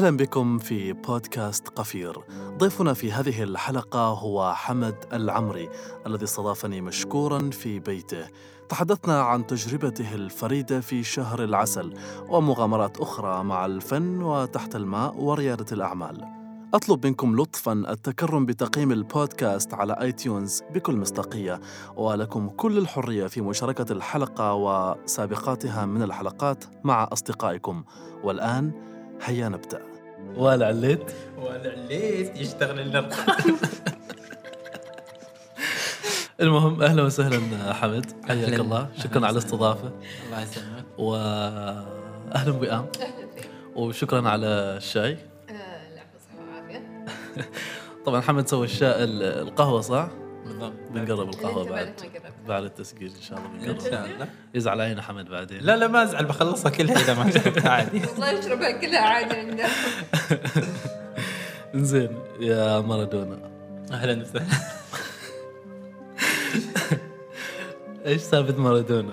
أهلا بكم في بودكاست قفير. ضيفنا في هذه الحلقة هو حمد العمري الذي استضافني مشكورا في بيته. تحدثنا عن تجربته الفريدة في شهر العسل ومغامرات أخرى مع الفن وتحت الماء وريادة الأعمال. أطلب منكم لطفا التكرم بتقييم البودكاست على آي تيونز بكل مصداقية ولكم كل الحرية في مشاركة الحلقة وسابقاتها من الحلقات مع أصدقائكم. والآن هيا نبدأ. ولا عليت ولا عليت يشتغل لنا المهم أهلا وسهلا حمد. حياك. الله. شكرا على. الاستضافة. الله يسلمك. واهلا بقام وشكرا على الشاي. العفو صحة وعافية. طبعا حمد سوى الشاي القهوة صح؟ بنقرب القهوة أنت بعد. بعد. التسجيل إن شاء الله إن بنقرب شاء الله. يزعل علينا حمد بعدين. لا لا ما أزعل بخلصها كلها إذا ما شربتها عادي. والله يشربها كلها عادي عنده زين يا مارادونا. أهلا وسهلا. إيش سالفه مارادونا؟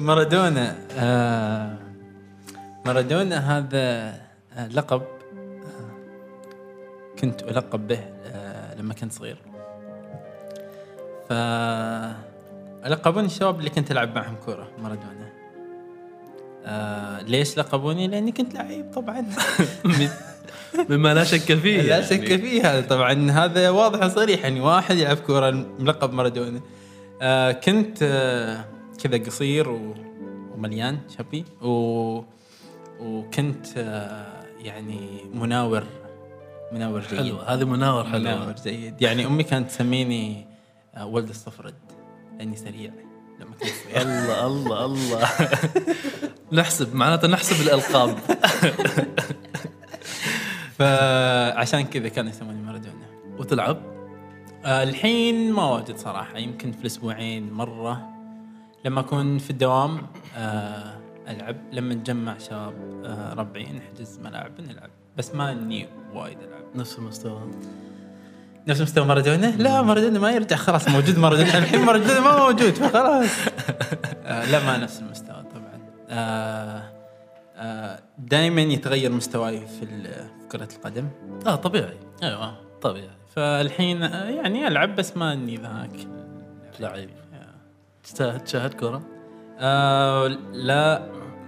مارادونا آه مارادونا هذا آه لقب آه كنت ألقب به لما كنت صغير. ف لقبوني الشباب اللي كنت ألعب معهم كورة مارادونا. آه ليش لقبوني؟ لأني كنت لعيب طبعا. مما لا شك فيه لا يعني. شك فيها طبعا هذا واضح وصريح يعني واحد يلعب كورة ملقب مارادونا. آه كنت آه كذا قصير و- ومليان شبي و وكنت آه يعني مناور مناور جيد. حلو. هذه مناور مناور حلوة جيد. يعني أمي كانت تسميني ولد الصفرد لأني سريع. لما كنت صغير الله الله الله. نحسب معناته نحسب الألقاب. فعشان كذا كانوا يسموني مارادونا وتلعب؟ آه، الحين ما واجد صراحة. يمكن في الأسبوعين مرة. لما أكون في الدوام آه، ألعب. لما نجمع شباب آه، ربعي نحجز ملاعب نلعب. بس ما إني وايد ألعب. نفس المستوى. نفس مستوى مارادونا؟ لا مارادونا ما يرجع خلاص موجود مارادونا. الحين مارادونا ما موجود فخلاص آه، لا ما نفس المستوى طبعا. آه، آه، دائما يتغير مستواي في كرة القدم. آه طبيعي. أيوه طبيعي. فالحين يعني ألعب بس ما أني ذاك. لعيب. تشاهد تشاهد كرة؟ آه لا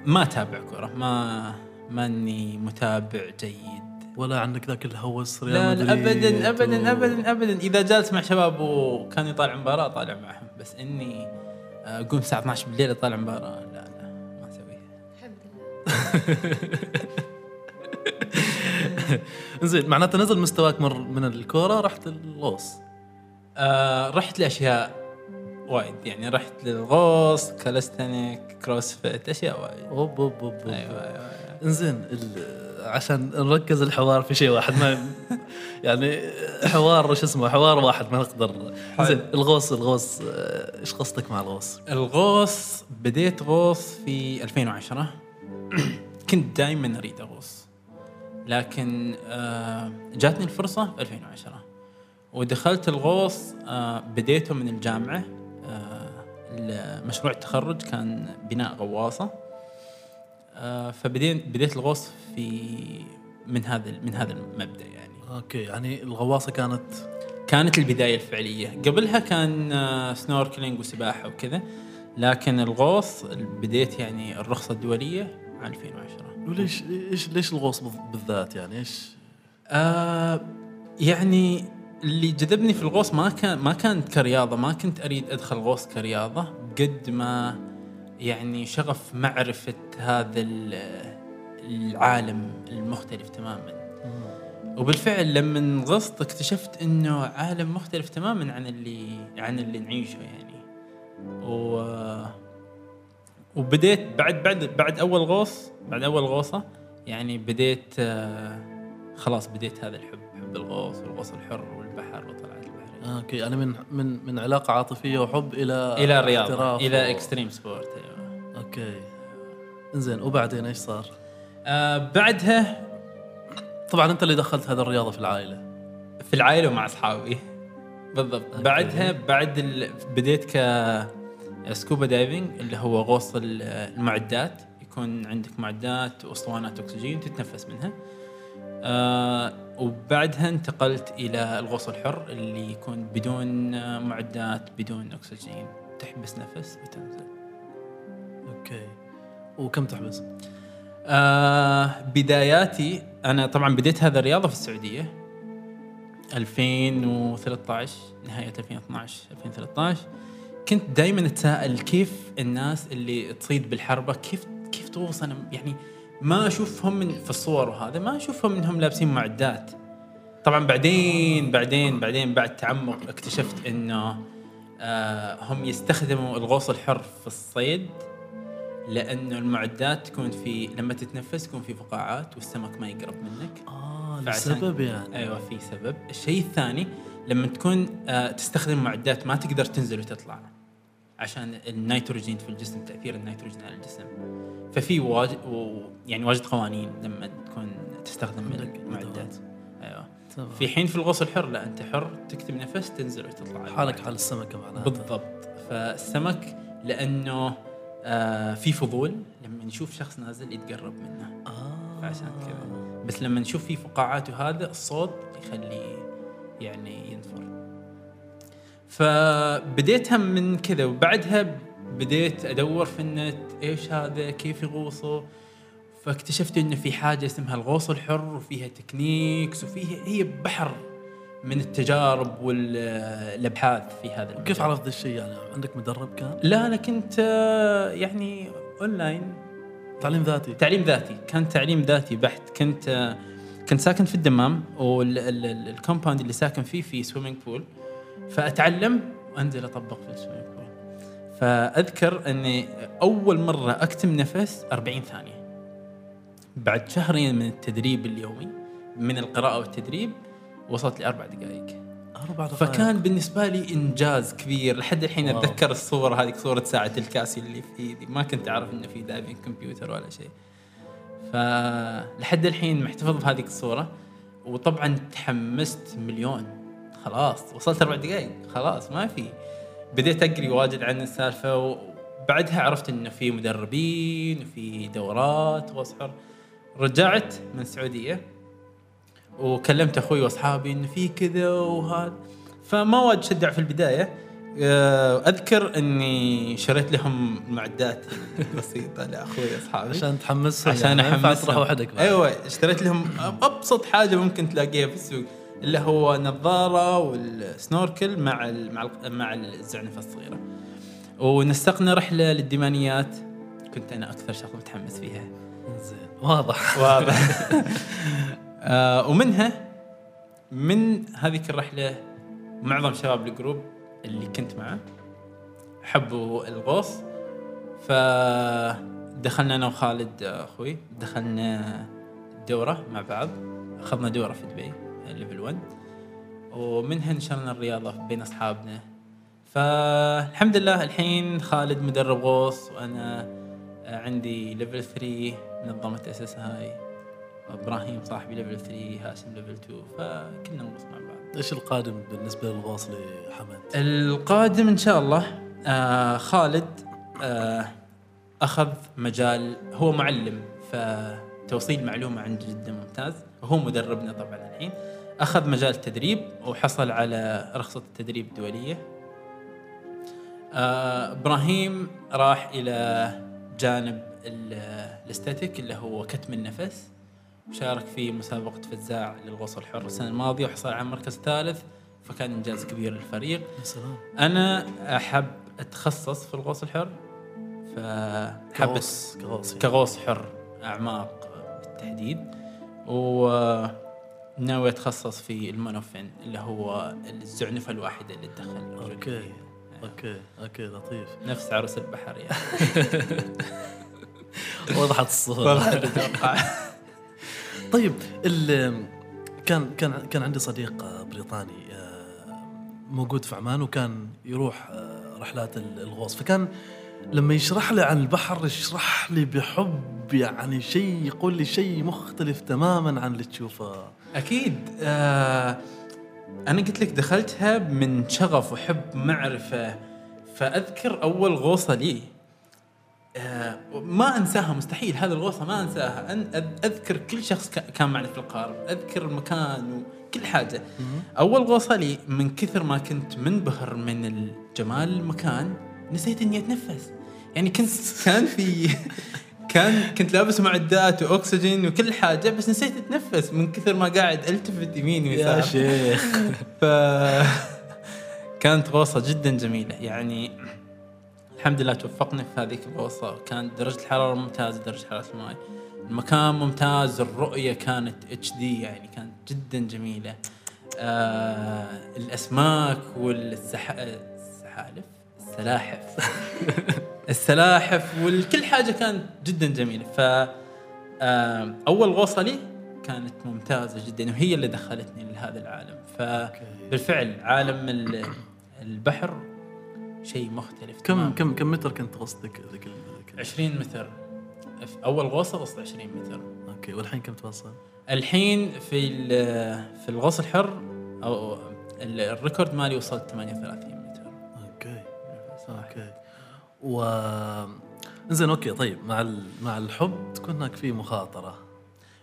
ما أتابع كرة. ما ماني متابع جيد. ولا عندك ذاك الهوس ريال لا, لا مدريد ابدا ابدا ابدا ابدا. إذا جالس مع شباب وكان يطالع مباراة طالع معهم. بس إني آه، أقوم الساعة 12 بالليل أطالع مباراة. لا لا ما أسويها. الحمد لله. زين معناته نزل مستواك مر من الكرة رحت الغوص آه رحت لأشياء وايد. يعني رحت للغوص calisthenics CrossFit أشياء وايد. أوب أوب أوب أوب. أيوه أيوه. إنزين ال- عشان نركز الحوار في شيء واحد ما يعني حوار شو اسمه حوار واحد ما نقدر. زين الغوص الغوص إيش قصدك مع الغوص؟ الغوص بديت غوص في 2010 كنت دائما أريد أغوص. لكن آه، جاتني الفرصة في 2010 ودخلت الغوص آه، بديته من الجامعة آه، مشروع التخرج كان بناء غواصة. فبديت بديت الغوص في من هذا من هذا المبدأ يعني. okay يعني الغواصة كانت كانت البداية الفعلية. قبلها كان آه، snorkeling وسباحة وكذا لكن الغوص بديت يعني الرخصة الدولية عام 2010 وليش إيش ليش الغوص بال- بالذات يعني؟ إيش؟ آه يعني اللي جذبني في الغوص ما كان ما كانت كرياضة ما كنت أريد أدخل غوص كرياضة قد ما يعني شغف معرفة هذا ال- العالم المختلف تماما. وبالفعل لما غصت اكتشفت إنه عالم مختلف تماما عن اللي عن اللي نعيشه يعني. و وبديت بعد بعد بعد أول غوص بعد أول غوصة يعني بديت خلاص بديت هذا الحب حب الغوص والغوص الحر والبحر وطلعت البحر. okay يعني من من من علاقة عاطفية وحب إلى إلى احتراف إلى و- extreme sport أيوه. okay. إنزين وبعدين إيش صار؟ آه بعدها طبعا أنت اللي دخلت هذه الرياضة في العائلة. في العائلة ومع أصحابي. بالضبط. okay. بعدها بعد ال... بديت ك scuba diving اللي هو غوص ال- المعدات. يكون عندك معدات واسطوانات أكسجين تتنفس منها. آه وبعدها انتقلت إلى الغوص الحر اللي يكون بدون معدات بدون أكسجين. تحبس نفس وتنزل. أوكي. وكم تحبس؟ آه بداياتي أنا طبعا بديت هذا الرياضة في السعودية. 2013 نهاية 2012 2013 كنت دائما أتساءل كيف الناس اللي تصيد بالحربة كيف كيف أنا يعني ما أشوفهم من في الصور وهذا ما أشوفهم إنهم لابسين معدات. طبعا بعدين بعدين بعدين بعد تعمق اكتشفت إنه آه هم يستخدموا الغوص الحر في الصيد. لأنه المعدات تكون في لما تتنفس تكون في فقاعات والسمك ما يقرب منك. آه لسبب يعني. أيوه في سبب. الشيء الثاني لما تكون آه تستخدم معدات ما تقدر تنزل وتطلع عشان النيتروجين في الجسم تأثير النيتروجين على الجسم. ففي واجد و يعني واجد قوانين لما تكون تستخدم المعدات. أيوه. تمام. في حين في الغوص الحر لا أنت حر تكتم نفس تنزل وتطلع. حالك. حال السمكة معناها بالضبط. فالسمك لأنه آه في فضول لما يشوف شخص نازل يتقرب منه. آه. فعشان كذا. بس لما نشوف فيه فقاعات وهذا الصوت يخليه يعني ينفر. فبديتها من كذا وبعدها بديت أدور في النت إيش هذا؟ كيف يغوصوا؟ فاكتشفت إنه في حاجة اسمها الغوص الحر وفيها techniques وفيها هي بحر. من التجارب والابحاث في هذا المجال. كيف عرفت الشيء؟ يعني عندك مدرب كان؟ لا أنا كنت آه، يعني اونلاين تعليم ذاتي. تعليم ذاتي. كان تعليم ذاتي بحت. كنت آه، كنت ساكن في الدمام وال compound اللي ساكن فيه في swimming pool فأتعلم وأنزل أطبق في ال swimming pool فأذكر إني أول مرة أكتم نفس 40 ثانية. بعد شهرين من التدريب اليومي من القراءة والتدريب وصلت لاربع دقائق أربع دقائق فكان بالنسبة لي إنجاز كبير لحد الحين wow. أتذكر الصور هذه صورة ساعة الكاسيو اللي في ايدي ما كنت أعرف إنه في diving computer ولا شيء. فلحد الحين محتفظ بهذيك الصورة وطبعا تحمست مليون. خلاص وصلت أربع دقائق خلاص ما في. بديت أقري واجد عن السالفة وبعدها عرفت إنه في مدربين وفي دورات واصحر رجعت من السعودية. وكلمت أخوي وأصحابي انه في كذا وهذا. فما واجد شجع في البداية. آه، أذكر إني شريت لهم معدات بسيطة لأخوي وأصحابي. عشان تحمسهم عشان يعني ينفع أحمسهم. تروح وحدك. أيوه اشتريت لهم أبسط حاجة ممكن تلاقيها في السوق اللي هو نظارة والسنوركل مع مع الزعنفه الصغيرة. ونسقنا رحلة للديمانيات. كنت أنا أكثر شخص متحمس فيها. زين. واضح. واضح. آه ومنها من هذيك الرحلة معظم شباب الجروب اللي كنت معه حبوا الغوص. فدخلنا أنا وخالد آه، أخوي دخلنا دورة مع بعض. أخذنا دورة في دبي level 1 ومنها نشرنا الرياضة بين أصحابنا. فالحمد لله الحين خالد مدرب غوص وأنا آه، عندي level 3 منظمة SSI إبراهيم صاحبي level 3 هاشم level 2 فكنا نغوص مع بعض. إيش القادم بالنسبة للغوص لحمد؟ القادم إن شاء الله آه خالد آه أخذ مجال هو معلم فتوصيل معلومة عنده جدا ممتاز وهو مدربنا طبعا الحين. أخذ مجال التدريب وحصل على رخصة التدريب الدولية. آه إبراهيم راح إلى جانب ال- الأستاتيك اللي هو كتم النفس. وشارك في مسابقة فزاع للغوص الحر السنة الماضية وحصل على مركز ثالث فكان إنجاز كبير للفريق. يا سلام. أنا أحب أتخصص في الغوص الحر فحبت كغوص كغوص يعني. كغوص حر أعماق بالتحديد. وناوي أتخصص في ال monofin اللي هو الزعنفه الواحده اللي تدخل okay. okay okay لطيف. نفس عروس البحر يعني. وضحت أتوقع طيب كان كان كان عندي صديق آه، بريطاني آه، موجود في عمان وكان يروح آه، رحلات ال- الغوص. فكان لما يشرح لي عن البحر يشرح لي بحب يعني شيء يقول لي شيء مختلف تماما عن اللي تشوفه. أكيد آه أنا قلت لك دخلتها من شغف وحب معرفة فأذكر أول غوصة لي. ما أنساها مستحيل هذه الغوصه ما أنساها. أن أذكر كل شخص كا- كان معنا في القارب أذكر المكان وكل حاجة. أول غوصه لي من كثر ما كنت منبهر من الجمال المكان نسيت إني أتنفس. يعني كنت كان في كان كنت لابس معدات وأكسجين وكل حاجة بس نسيت أتنفس من كثر ما قاعد ألتفت يمين يا ويسار. شيخ. ف كانت غوصة جدا جميلة. يعني الحمد لله توفقنا في هذيك الغوصة كانت درجة الحرارة ممتازة درجة حرارة الماء المكان ممتاز الرؤية كانت اتش دي يعني كانت جدا جميلة. آه الأسماك والسحالف السلاحف. السلاحف وكل حاجة كانت جدا جميلة. ف آه أول غوصة لي كانت ممتازة جدا وهي اللي دخلتني لهذا العالم. فبالفعل عالم ال- البحر شيء مختلف كم تماماً. كم كم متر كنت غصتك ذيك ال- ذيك ال- 20 متر. في أول غوصة غصت 20 متر. okay والحين كم توصل؟ الحين في في الغوص الحر أو ال- ال record مالي وصلت 38 متر. okay okay. و زين okay طيب مع ال... مع الحب تكون هناك في مخاطرة.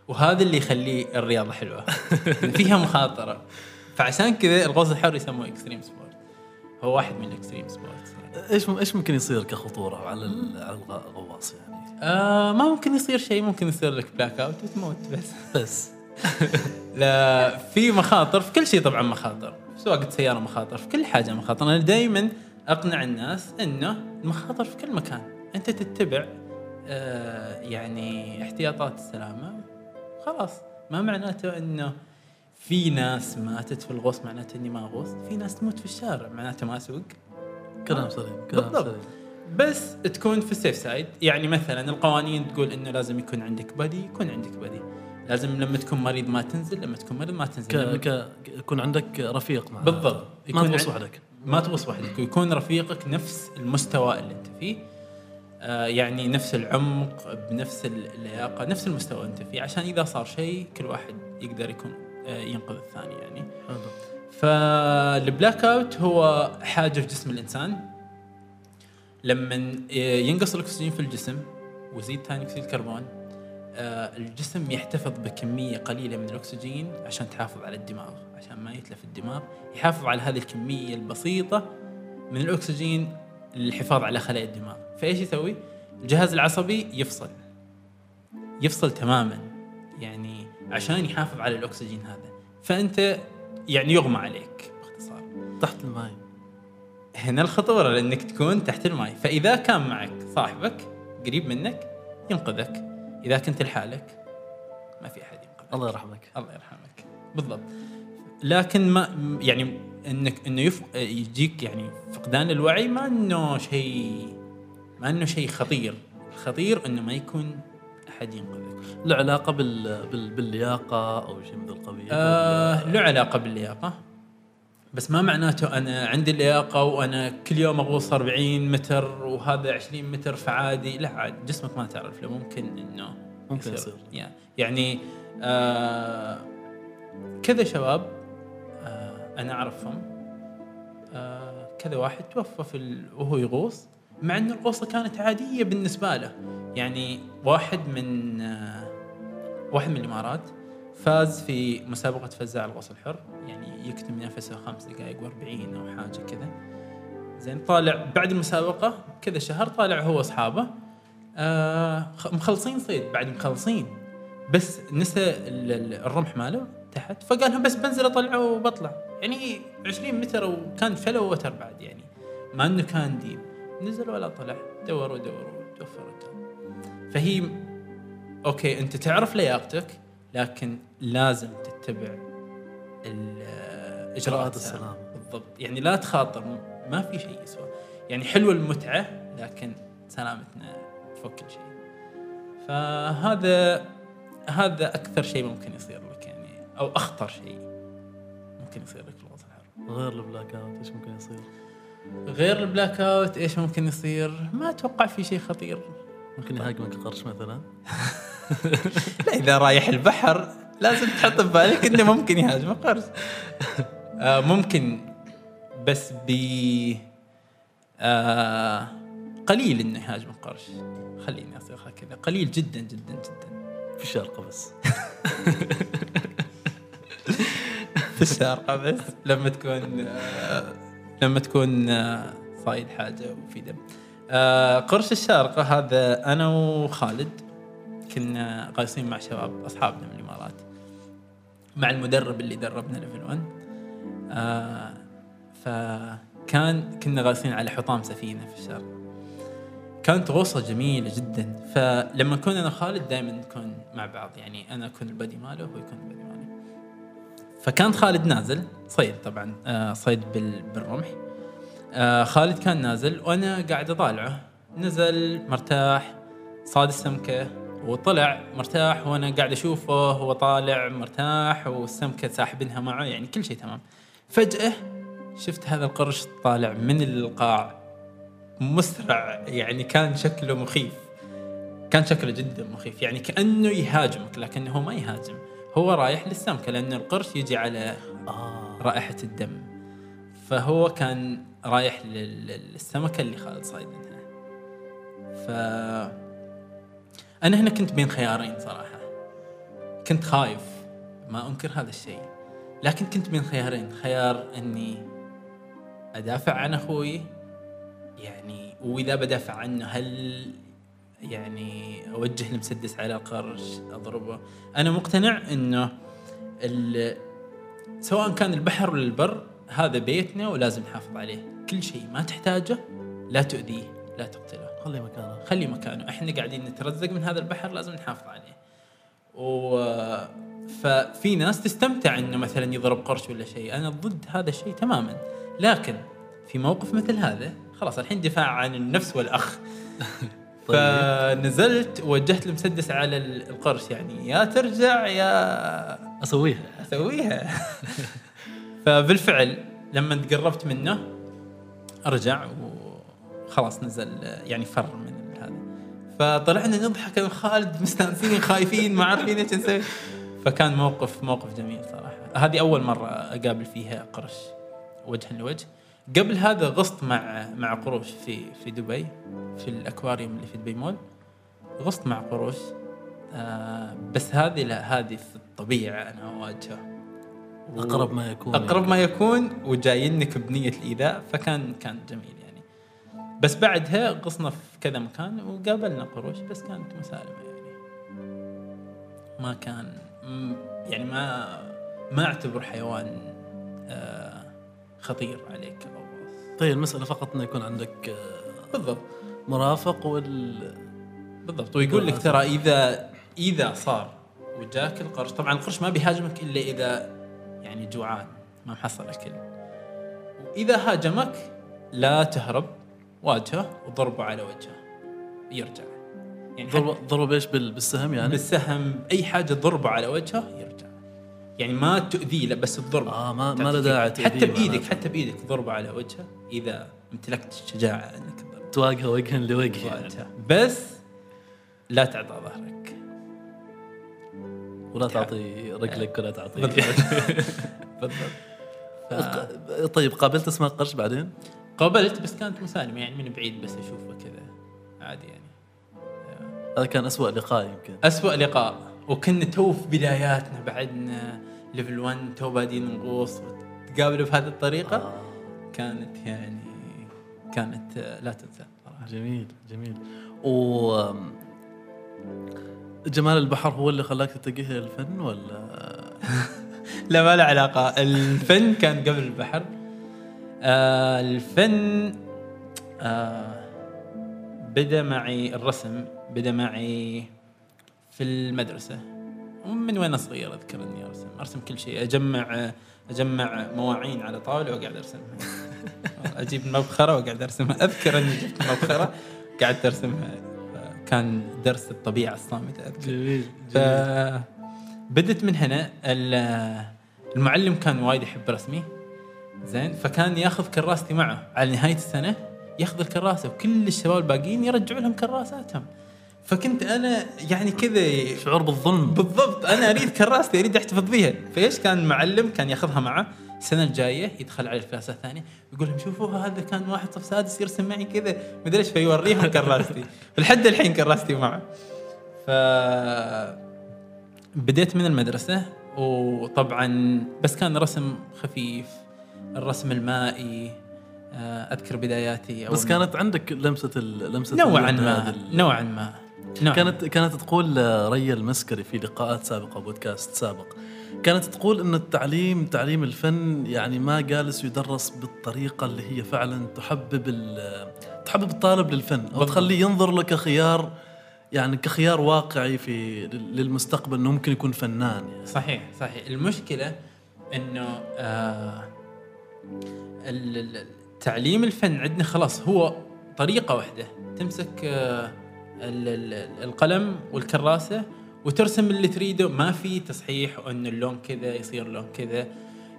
وهذا اللي يخلي الرياضة حلوة. فيها مخاطرة. فعشان كذا الغوص الحر يسموه extreme sport هو واحد من ال extreme sports يعني. إيش إيش ممكن يصير كخطورة على. على الغواص يعني؟ آه ما ممكن يصير شيء ممكن يصير لك blackout وتموت بس. بس. لا في مخاطر في كل شيء طبعا مخاطر. في سواقة سيارة مخاطر في كل حاجة مخاطر. أنا دائما أقنع الناس أنه المخاطر في كل مكان. أنت تتبع آه يعني احتياطات السلامة خلاص. ما معناته أنه في ناس ماتت في الغوص معناته إني ما اغوص في ناس تموت في الشارع معناته ما أسوق. كلام سليم كلام بالضبط. سليم بس تكون في السيف سايد يعني مثلا القوانين تقول إنه لازم يكون عندك بدي يكون عندك بدي لازم لما تكون مريض ما تنزل لما تكون مريض ما تنزل. ك... ك... يكون عندك رفيق معك. بالضبط. ما تغوص وحدك. ما تغوص وحدك. ويكون رفيقك نفس المستوى اللي أنت فيه. آه يعني نفس العمق بنفس اللياقة نفس المستوى أنت فيه. عشان إذا صار شيء كل واحد يقدر يكون ينقذ الثاني يعني. فال blackout هو حاجة في جسم الإنسان. لما ينقص الأكسجين في الجسم ويزيد ثاني أكسيد الكربون آه، الجسم يحتفظ بكمية قليلة من الأكسجين عشان تحافظ على الدماغ عشان ما يتلف الدماغ. يحافظ على هذه الكمية البسيطة من الأكسجين للحفاظ على خلايا الدماغ. فإيش يسوي؟ الجهاز العصبي يفصل. يفصل تماما. يعني عشان يحافظ على الأكسجين هذا. فأنت يعني يغمى عليك باختصار. تحت الماي. هنا الخطورة لأنك تكون تحت الماء فإذا كان معك صاحبك قريب منك ينقذك. إذا كنت لحالك ما في أحد ينقذك. الله يرحمك. الله يرحمك. بالضبط. لكن ما يعني إنك إنه يف... يجيك يعني فقدان الوعي ما إنه شيء ما إنه شيء خطير. الخطير إنه ما يكون احد ينقذك له علاقة بال... بال... باللياقة أو شيء من القبيل؟ آه له علاقة باللياقة. بس ما معناته أنا عندي اللياقة وأنا كل يوم أغوص 40 متر وهذا 20 متر فعادي. لا عاد جسمك ما تعرف له. ممكن إنه ممكن يصير. يعني آه كذا شباب آه أنا أعرفهم آه كذا واحد توفى في ال... وهو يغوص. مع إن الغوصه كانت عادية بالنسبة له. يعني واحد من آه واحد من الإمارات فاز في مسابقة فزاع الغوص الحر. يعني يكتم نفسه خمس دقائق و40 أو حاجة كذا. زين طالع بعد المسابقة كذا شهر طالع هو وأصحابه. آه مخلصين صيد بعد مخلصين. بس نسى ال- ال- الرمح ماله تحت. فقال لهم بس بنزل أطلعه وبطلع. يعني 20 متر وكان flow water بعد يعني. ما إنه كان deep. نزل ولا طلع؟ دوروا دوروا الرجال فهي okay أنت تعرف لياقتك لكن لازم تتبع ال- إجراءات إجراءات السلامه السلامة. بالضبط. يعني لا تخاطر ما في شيء يسوى. يعني حلوة المتعة لكن سلامتنا تفوق كل شيء. فهذا هذا أكثر شيء ممكن يصير لك يعني أو أخطر شيء ممكن يصير لك في الغوص الحر. غير ال blackout إيش ممكن يصير؟ غير ال blackout إيش ممكن يصير؟ ما أتوقع في شيء خطير. ممكن يهاجمك قرش مثلا. لا إذا رايح البحر لازم تحط في بالك إنه ممكن يهاجم قرش آه ممكن بس ب آه قليل إنه يهاجم القرش. خليني أصيغها كذا. قليل جدا جدا جدا. في الشارقه بس. في الشارقه بس لما تكون آه، لما تكون آه، صايد حاجة وفي دم آه، قرش الشارقة هذا أنا وخالد كنا قايصين مع شباب أصحابنا من الإمارات مع المدرب اللي دربنا ليفل 1 آه فكان كنا غاصين على حطام سفينة في الشارقة. كانت غوصة جميلة جدا. فلما كنا أنا وخالد دائما نكون مع بعض. يعني أنا أكون البدي ماله وهو يكون البدي مالي فكان خالد نازل صيد طبعا آه صيد بال- بالرمح. آه خالد كان نازل وأنا قاعد أطالعه. نزل مرتاح صاد السمكة وطلع مرتاح وأنا قاعد أشوفه هو طالع مرتاح والسمكة ساحبينها معه يعني كل شيء تمام. فجأة شفت هذا القرش طالع من القاع. مسرع يعني كان شكله مخيف. كان شكله جدا مخيف يعني كأنه يهاجمك لكنه ما يهاجم. هو رايح للسمكة لأن القرش يجي على آه. رائحة الدم. فهو كان رايح لل- للسمكة اللي خالد صايدنها ف أنا هنا كنت بين خيارين صراحة. كنت خايف ما أنكر هذا الشيء. لكن كنت بين خيارين. خيار أني أدافع عن أخوي. يعني وإذا بدافع عنه هل يعني أوجه المسدس على القرش أضربه. أنا مقتنع إنه سواء كان البحر ولا البر هذا بيتنا ولازم نحافظ عليه. كل شيء ما تحتاجه لا تؤذيه لا تقتله. خلي مكانه. خلي مكانه. إحنا قاعدين نترزق من هذا البحر لازم نحافظ عليه. و ففي ناس تستمتع إنه مثلا يضرب قرش ولا شيء. أنا ضد هذا الشيء تماما. لكن في موقف مثل هذا خلاص الحين دفاع عن النفس والأخ. طيب. فنزلت ووجهت المسدس على ال- القرش يعني يا ترجع يا أسويها. أسويها. فبالفعل لما تقربت منه رجع وخلاص نزل يعني فر من هذا. فطلعنا نضحك أنا وخالد مستانسين خايفين ما عارفين إيش نسوي. فكان موقف موقف جميل صراحة. هذه أول مرة أقابل فيها قرش وجها لوجه. قبل هذا غصت مع مع قروش في في دبي في الأكواريوم اللي في دبي مول. غصت مع قروش. آه بس هذه لا هذه في الطبيعة أنا اواجهه و- أقرب ما يكون أقرب ما يكون وجايينك بنية الإيذاء فكان كان جميل يعني. بس بعدها غصنا في كذا مكان وقابلنا قروش بس كانت مسالمة يعني. ما كان يعني ما ما أعتبر حيوان آه خطير عليك. طيب المسألة فقط إنه يكون عندك آه، بالضبط. مرافق وال بالضبط ويقول لك ترى إذا إذا صار وجاك القرش طبعا القرش ما بيهاجمك إلا إذا يعني جوعان ما محصل أكل. وإذا هاجمك لا تهرب واجهه وضربه على وجهه يرجع. يعني ضرب ضرب إيش؟ بال- بالسهم يعني؟ بالسهم أي حاجة ضربه على وجهه يرجع. يعني ما تؤذيه لا بس الضرب. آه ما ما له داعي حتى بإيدك. حتى بإيدك ضربه على وجهه إذا امتلكت الشجاعة إنك تواجهه وجها لوجه يعني. بس لا تعطى ظهرك. ولا تعطي رجلك ولا تعطي. بالضبط. طيب قابلت اسماء قرش بعدين؟ قابلت بس كانت مسالمة يعني من بعيد بس اشوفه كذا عادي يعني. هذا كان أسوأ لقاء يمكن. أسوأ لقاء. وكنا تو في بداياتنا بعدنا level 1 تو بادين نغوص وتقابلوا بهذه الطريقة آه. كانت يعني كانت لا تنسى صراحة. جميل جميل. و جمال البحر هو اللي خلاك تتجه للفن ولا؟ لا ما له علاقة. الفن كان قبل البحر. آه الفن آه بدأ معي الرسم بدأ معي في المدرسة. ومن وأنا صغير أذكر إني أرسم. أرسم كل شيء. أجمع أجمع مواعين على طاولة وأقعد أرسمها. أجيب المبخره وأقعد أرسمها. أذكر إني جبت مبخرة قعدت أرسمها. كان درس الطبيعة الصامتة أذكر. جميل فبدت من هنا. ال- المعلم كان وايد يحب رسمي. زين. فكان ياخذ كراستي معه. على نهاية السنة ياخذ الكراسة وكل الشباب الباقيين يرجعوا لهم كراساتهم. فكنت أنا يعني كذا شعور بالظلم. بالضبط. أنا أريد كراستي أريد أحتفظ فيها فإيش؟ كان المعلم كان ياخذها معه. السنة الجاية يدخل على ال class الثانية يقول لهم شوفوا هذا كان واحد صف سادس يرسم معي كذا. مدري إيش فيوريهم كراستي. لحد الحين كراستي معه. ف بديت من المدرسة وطبعا بس كان رسم خفيف الرسم المائي آه، أذكر بداياتي. بس كانت عندك لمسة لمسة نوعا ما نوعا ما. نوعاً كانت كانت تقول آه، ريا المسكري في لقاءات سابقة بودكاست سابق كانت تقول إن التعليم تعليم الفن يعني ما جالس يدرس بالطريقة اللي هي فعلا تحبب ال- تحبب الطالب للفن أو. تخليه ينظر له كخيار يعني كخيار واقعي في للمستقبل إنه ممكن يكون فنان يعني. صحيح صحيح المشكلة إنه آه تعليم الفن عندنا خلاص هو طريقة واحدة تمسك آه القلم والكراسة وترسم اللي تريده. ما في تصحيح وان اللون كذا يصير لون كذا.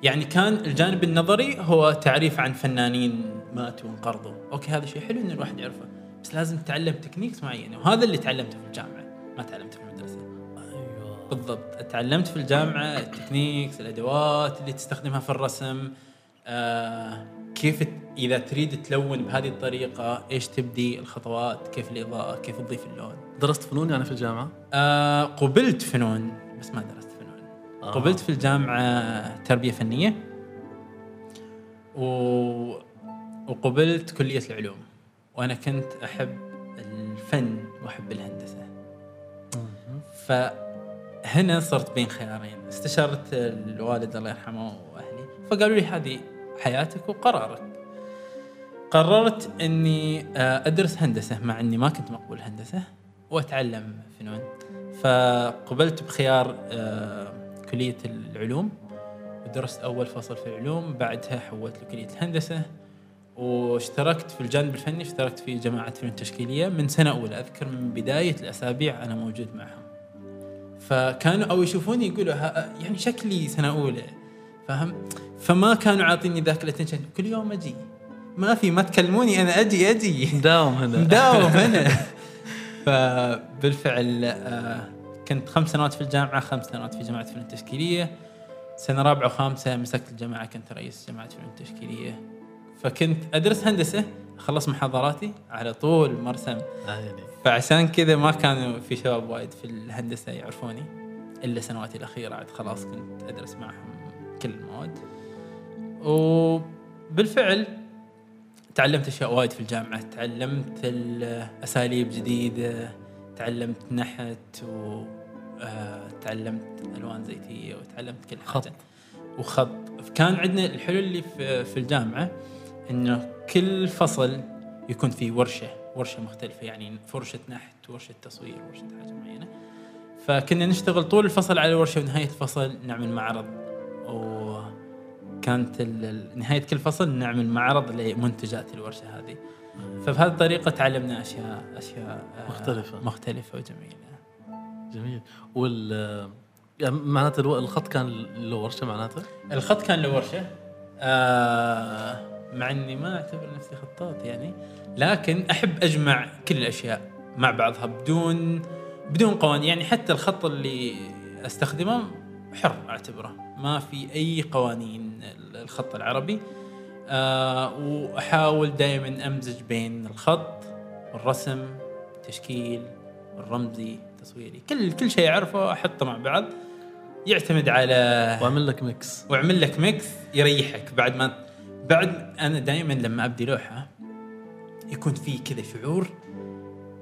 يعني كان الجانب النظري هو تعريف عن فنانين ماتوا وانقرضوا okay هذا شيء حلو إن الواحد يعرفه. بس لازم تتعلم techniques معينة وهذا اللي تعلمته في الجامعة. ما تعلمته في المدرسة. أيوه. بالضبط. تعلمت في الجامعة ال techniques الأدوات اللي تستخدمها في الرسم آه كيف إذا تريد تلون بهذه الطريقة إيش تبدي الخطوات؟ كيف الإضاءة؟ كيف تضيف اللون؟ درست فنون يعني في الجامعة؟ آه قبلت فنون بس ما درست فنون. آه. قبلت في الجامعة تربية فنية و... وقبلت كلية العلوم. وأنا كنت أحب الفن وأحب الهندسة. فهنا صرت بين خيارين. استشرت الوالد الله يرحمه واهلي فقالوا لي هذه حياتك وقرارك. قررت إني آه، أدرس هندسة مع إني ما كنت مقبول هندسة وأتعلم فنون. فقبلت بخيار آه، كلية العلوم ودرست أول فصل في العلوم بعدها حولت لكلية الهندسة واشتركت في الجانب الفني اشتركت في جماعة فنون تشكيلية. من سنة أولى أذكر من بداية الأسابيع أنا موجود معهم. فكانوا أو يشوفوني يقولوا يعني شكلي سنة أولى. فاهم فما كانوا عاطيني ذاك الاتنشن كل يوم أجي. ما في ما تكلموني أنا أجي أجي. داوم هنا. مداوم هنا. فبالفعل آه، كنت خمس سنوات في الجامعة خمس سنوات في جامعه فنون تشكيلية. سنة رابعة وخامسة مسكت الجامعة كنت رئيس جامعه فنون تشكيلية. فكنت أدرس هندسة أخلص محاضراتي على طول مرسم. آه يعني. فعشان كذا ما كانوا في شباب وايد في الهندسة يعرفوني إلا سنواتي الأخيرة عاد خلاص كنت أدرس معهم. كل المواد. وبالفعل تعلمت أشياء وايد في الجامعة. تعلمت الأساليب جديدة تعلمت نحت و آه، تعلمت ألوان زيتية وتعلمت كل حاجة. خط. وخط. كان عندنا الحلو اللي في في الجامعة إنه كل فصل يكون في ورشة ورشة مختلفة. يعني فرشة نحت ورشة تصوير ورشة حاجة معينة. فكنا نشتغل طول الفصل على الورشه ونهاية الفصل نعمل معرض ال- نهاية كل فصل نعمل معرض لمنتجات الورشة هذه. فبهذه الطريقة تعلمنا اشياء أشياء آه، مختلفة. مختلفة وجميلة. جميل. وال يعني معناته الو- الخط كان له ورشة معناته؟ الخط كان له ورشة. آه مع إني ما أعتبر نفسي خطاط يعني. لكن أحب أجمع كل الأشياء مع بعضها بدون بدون قوانين. يعني حتى الخط اللي أستخدمه حر أعتبره. ما في أي قوانين الخط العربي. آه وأحاول دائما أمزج بين الخط والرسم التشكيل الرمزي التصويري. كل كل شيء أعرفه أحطه مع بعض. يعتمد على واعمل لك mix. واعمل لك mix يريحك. بعد ما بعد أنا دائما لما أبدي لوحة يكون في كذا شعور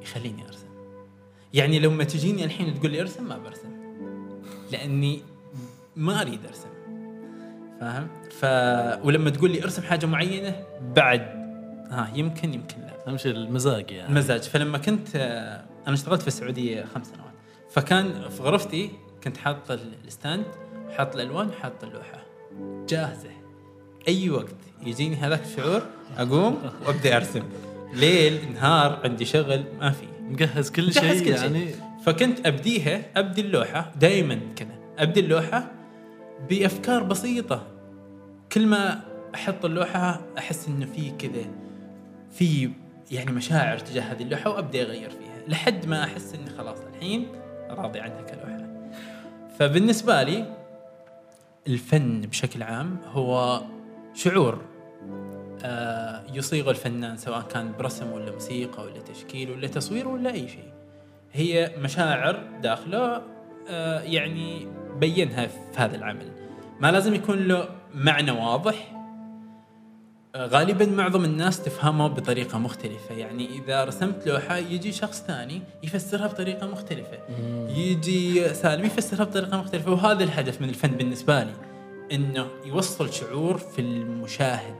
يخليني أرسم. يعني لما تجيني الحين تقول لي أرسم ما برسم. لأني ما أريد أرسم. فاهم؟ ف ولما تقول لي ارسم حاجة معينة بعد ها يمكن يمكن لا. اهم شيء المزاج يعني. المزاج فلما كنت أنا اشتغلت في السعودية خمس سنوات. فكان في غرفتي كنت حاط ال- الستاند وحاط الألوان وحاط اللوحة. جاهزة. أي وقت يجيني هذاك الشعور أقوم وأبدأ أرسم. ليل نهار عندي شغل ما في. مجهز كل مجهز شيء كل شيء. يعني. فكنت أبديها أبدي اللوحة دائما كذا. أبدي اللوحة بأفكار بسيطة. كل ما أحط اللوحة أحس إنه في كذا في يعني مشاعر تجاه هذه اللوحة وأبدأ أغير فيها لحد ما أحس إني خلاص الحين راضي عنها كلوحة. فبالنسبة لي الفن بشكل عام هو شعور آه، يصيغه الفنان سواء كان برسم ولا موسيقى ولا تشكيل ولا تصوير ولا أي شيء. هي مشاعر داخله آه، يعني بينها في هذا العمل. ما لازم يكون له معنى واضح. غالبا معظم الناس تفهمه بطريقة مختلفة. يعني إذا رسمت لوحة يجي شخص ثاني يفسرها بطريقة مختلفة. يجي سالم يفسرها بطريقة مختلفة. وهذا الهدف من الفن بالنسبة لي إنه يوصل شعور في المشاهد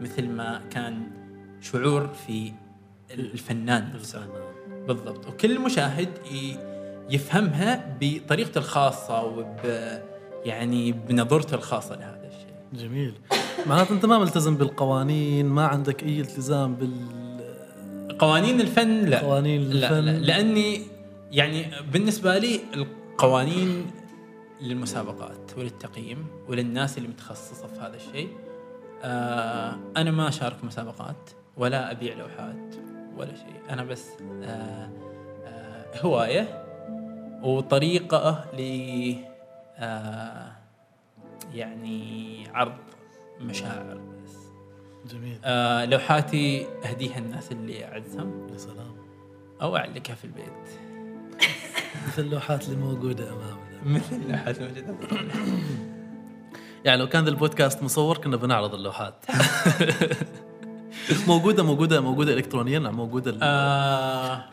مثل ما كان شعور في الفنان نفسه. بالضبط. وكل مشاهد يفهمها بطريقته الخاصة وب يعني بنظرته الخاصة لهذا الشيء. جميل. معناته أنت ما ملتزم بالقوانين ما عندك أي التزام قوانين الفن لا. بالقوانين لا, الفن. لا لأني يعني بالنسبة لي القوانين للمسابقات وللتقييم وللناس اللي متخصصة في هذا الشيء آه أنا ما أشارك مسابقات ولا أبيع لوحات ولا شيء. أنا بس آه آه هواية وطريقة ل آه يعني عرض مشاعر. بس جميل. آه لوحاتي أهديها الناس اللي أعزهم. يا سلام. أو أعلقها في البيت. مثل اللوحات اللي موجودة أمامنا. مثل اللوحات الموجوده يعني لو كان البودكاست مصور كنا بنعرض اللوحات. موجودة موجودة موجودة الكترونيا نعم موجودة ال- آه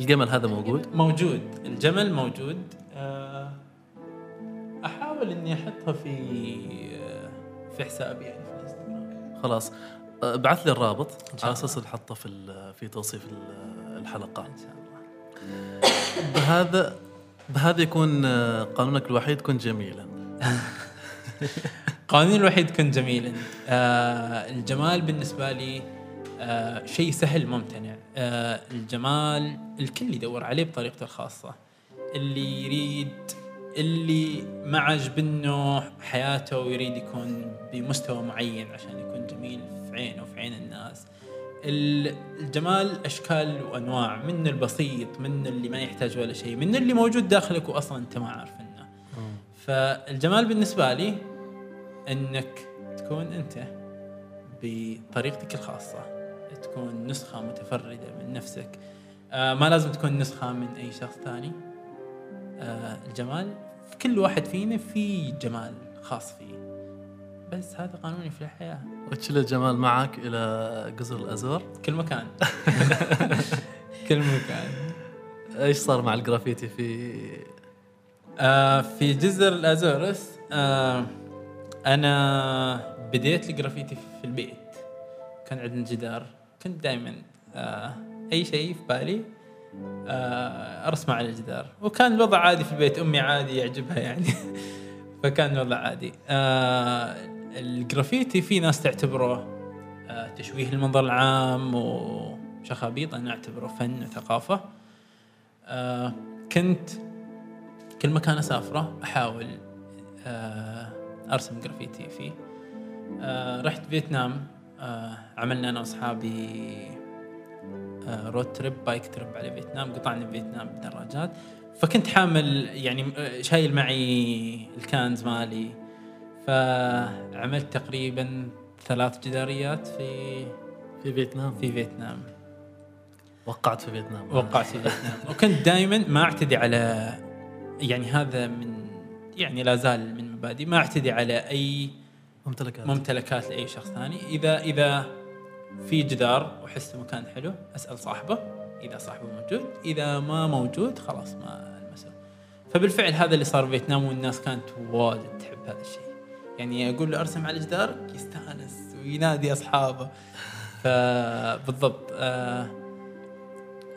الجمل هذا موجود؟ موجود. الجمل موجود. آه أحاول إني أحطها في آه في حسابي يعني في الإنستغرام. خلاص. أه، ابعث لي الرابط على أساس نحطه في في توصيف ال- الحلقة. إن شاء الله. بهذا بهذا يكون قانونك الوحيد كن جميلا. قانوني الوحيد كن جميلا. آه الجمال بالنسبة لي آه شيء سهل ممتنع. آه الجمال الكل يدور عليه بطريقته الخاصة. اللي يريد اللي ما عجبنه حياته ويريد يكون بمستوى معين عشان يكون جميل في عينه وفي عين الناس. ال- الجمال أشكال وأنواع من البسيط من اللي ما يحتاج ولا شيء من اللي موجود داخلك واصلا أنت ما عارف عنه فالجمال بالنسبة لي إنك تكون أنت بطريقتك الخاصة. تكون نسخة متفردة من نفسك. آه ما لازم تكون نسخة من أي شخص ثاني. آه الجمال. في كل واحد فينا في جمال خاص فيه. بس هذا قانوني في الحياة. وتشيل الجمال معك إلى جزر الازور كل مكان. كل مكان. إيش صار مع الجرافيتي في آه في جزر الازورس آه أنا بديت الجرافيتي في البيت. كان عندنا جدار. كنت دائما آه أي شيء في بالي آه ارسمه على الجدار وكان الوضع عادي في البيت أمي عادي يعجبها يعني. فكان الوضع عادي. آه الجرافيتي في ناس تعتبره تشويه للمنظر العام وشخابيط أنا أعتبره فن وثقافة. كنت كل مكان أسافره أحاول أرسم جرافيتي فيه. رحت فيتنام. عملنا أنا وأصحابي آه road trip bike trip على فيتنام قطعنا فيتنام بدراجات فكنت حامل يعني آه، شايل معي ال cans مالي. فعملت تقريبا ثلاث جداريات في في فيتنام. في فيتنام. وقعت في فيتنام. وقعت في فيتنام. وكنت دائما ما أعتدي على يعني هذا من يعني لا زال من مبادئي. ما أعتدي على أي ممتلكات. ممتلكات لأي شخص ثاني. إذا إذا في جدار واحس مكان حلو أسأل صاحبه. إذا صاحبه موجود إذا ما موجود خلاص ما المسه فبالفعل هذا اللي صار في فيتنام والناس كانت واجد تحب هذا الشيء. يعني أقول له أرسم على الجدار يستأنس وينادي أصحابه. فبالضبط آه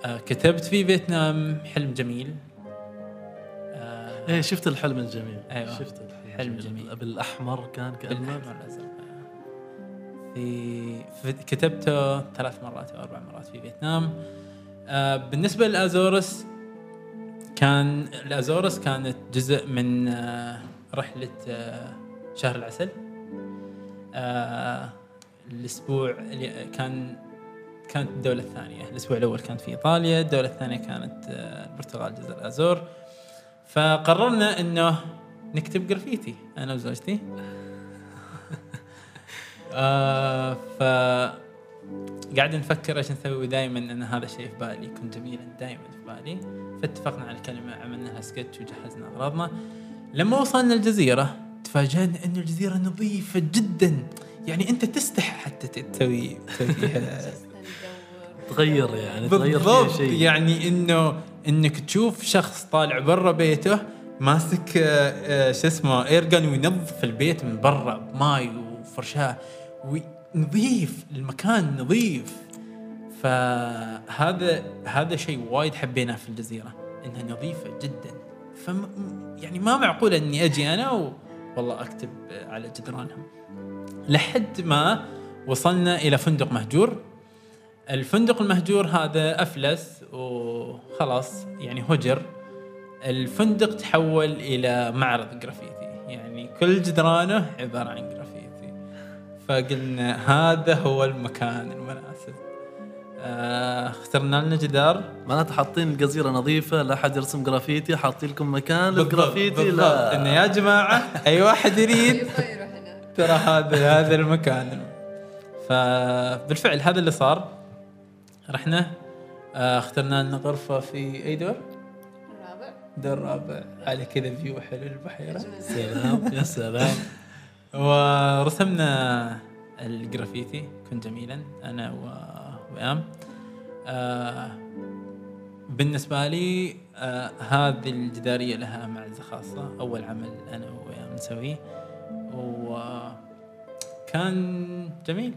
آه كتبت في فيتنام حلم جميل. آه إيه شفت الحلم الجميل. أيوة. شفت الحلم. حلم جميل. بالاحمر كان كأنه بالأحمر الأزرق في, في كتبته ثلاث مرات أو أربع مرات في فيتنام. آه بالنسبة للازورس كان الازورس كانت جزء من آه رحلة آه شهر العسل. الأسبوع اللي كان كانت الدولة الثانية، الأسبوع الأول كانت في إيطاليا، الدولة الثانية كانت البرتغال جزر الأزور. فقررنا إنه نكتب جرافيتي أنا وزوجتي. آه ف قاعد نفكر إيش نسوي دائما إن هذا الشيء في بالي. يكون جميلا دائما في بالي. فاتفقنا على الكلمة عملنا لها سكتش وجهزنا أغراضنا. لما وصلنا الجزيرة تفاجأنا إن الجزيرة نظيفة جدا. يعني أنت تستحي حتى تسوي تسوي فيها تغير يعني تغير فيها شيء. يعني إنه إنك تشوف شخص طالع برا بيته ماسك آه، آه، شو اسمه ايرجن وينظف البيت من برا بماي وفرشاة ونظيف المكان نظيف. فهذا هذا شيء وايد حبيناه في الجزيرة إنها نظيفة جدا. فم يعني ما معقول إني أجي أنا و والله أكتب على جدرانهم. لحد ما وصلنا إلى فندق مهجور. الفندق المهجور هذا أفلس وخلاص يعني هجر. الفندق تحول إلى معرض جرافيتي. يعني كل جدرانه عبارة عن جرافيتي. فقلنا هذا هو المكان المناسب. آه، اخترنا لنا جدار. معناته حاطين الجزيرة نظيفة لا أحد يرسم جرافيتي حاطين لكم مكان للجرافيتي بالضبط. لا. إنه يا جماعة أي واحد يريد ترى هذا هذا المكان. فبالفعل هذا اللي صار. رحنا آه، اخترنا لنا غرفة في اي دور؟ رابع على كذا view حلو البحيرة. سلام. يا سلام ورسمنا الجرافيتي كن جميلا أنا و- وأم. آه بالنسبة لي آه هذه الجدارية لها معزة خاصة. أول عمل أنا وأم نسويه. وكان جميل.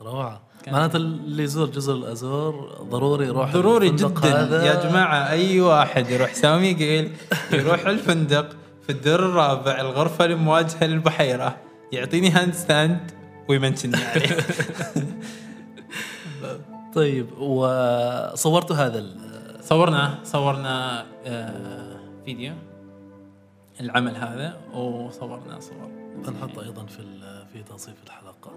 روعة. كان- معناته اللي يزور جزر الازور ضروري يروح ضروري جدا. هذا. يا جماعة أي واحد يروح سامي قيل يروح الفندق في الدور الرابع الغرفة المواجهه للبحيرة يعطيني handstand ويمنشني عليه. طيب وصورتوا هذا صورنا صورنا آه فيديو العمل هذا وصورنا صور. بنحطه أيضا في في توصيف الحلقة.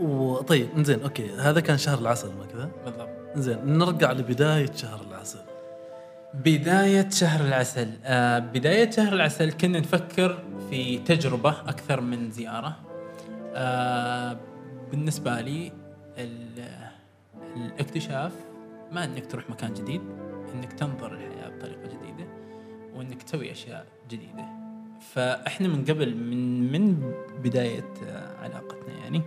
وطيب انزين okay. هذا كان شهر العسل ما كذا؟ بالضبط. زين نرجع لبداية شهر العسل. بداية شهر العسل. آه بداية شهر العسل كنا نفكر في تجربة أكثر من زيارة. آه بالنسبة لي ال- الاكتشاف ما أنك تروح مكان جديد أنك تنظر الحياة بطريقة جديدة وأنك تسوي أشياء جديدة. فإحنا من قبل من من بداية آه علاقتنا يعني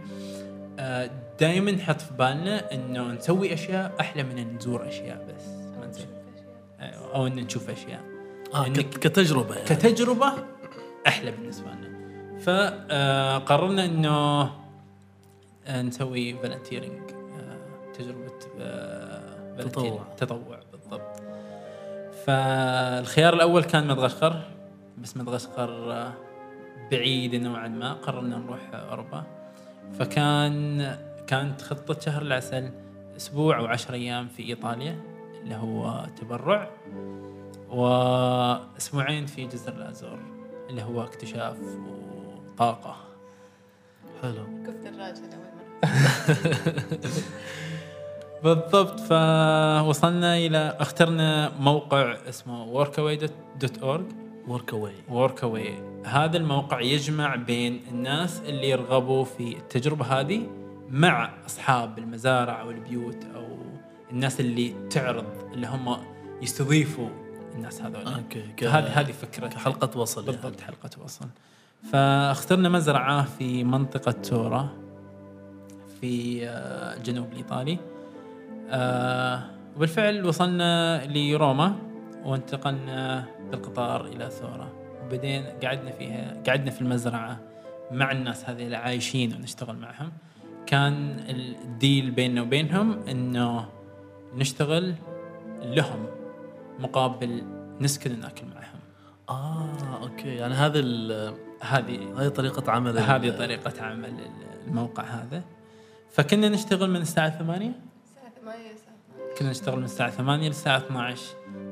دائما نحط في بالنا إنه نسوي أشياء أحلى من إن نزور أشياء بس ما نسوي أيوة، أو إن نشوف أشياء. آه كت- كتجربة يعني. كتجربة أحلى بالنسبة لنا. فقررنا إنه آه، نسوي فالنتيرنج تجربة آه، volunteering، تطوع. تطوع بالضبط. فالخيار الأول كان مدغشقر بس مدغشقر آه، بعيدة نوعا ما. قررنا نروح أوروبا. فكان كانت خطة شهر العسل أسبوع أو عشر أيام في إيطاليا اللي هو تبرع وأسبوعين في جزر الأزور اللي هو اكتشاف وطاقة. حلو. كفت الراجل أول مرة. بالضبط فوصلنا إلى اخترنا موقع اسمه workaway.org workaway workaway هذا الموقع يجمع بين الناس اللي يرغبوا في التجربة هذه مع أصحاب المزارع أو البيوت أو الناس اللي تعرض اللي هم يستضيفوا الناس هذول. أوكي ك- هذه هذه فكرة. كحلقة وصل يعني. بالضبط حلقة وصل. فاخترنا مزرعة في منطقة تورا في آه، الجنوب الإيطالي. آه، وبالفعل وصلنا لروما وانتقلنا بالقطار إلى ثورة. وبعدين قعدنا فيها قعدنا في المزرعة مع الناس هذه اللي عايشين ونشتغل معهم. كان الديل بيننا وبينهم إنه نشتغل لهم مقابل نسكن وناكل معهم. آه أوكي. يعني هذه ال- هذه هذه طريقة عمل هذه طريقة عمل الموقع هذا. فكنا نشتغل من الساعة 8 الساعة 8 الساعة كنا نشتغل من الساعة 8 للساعة 12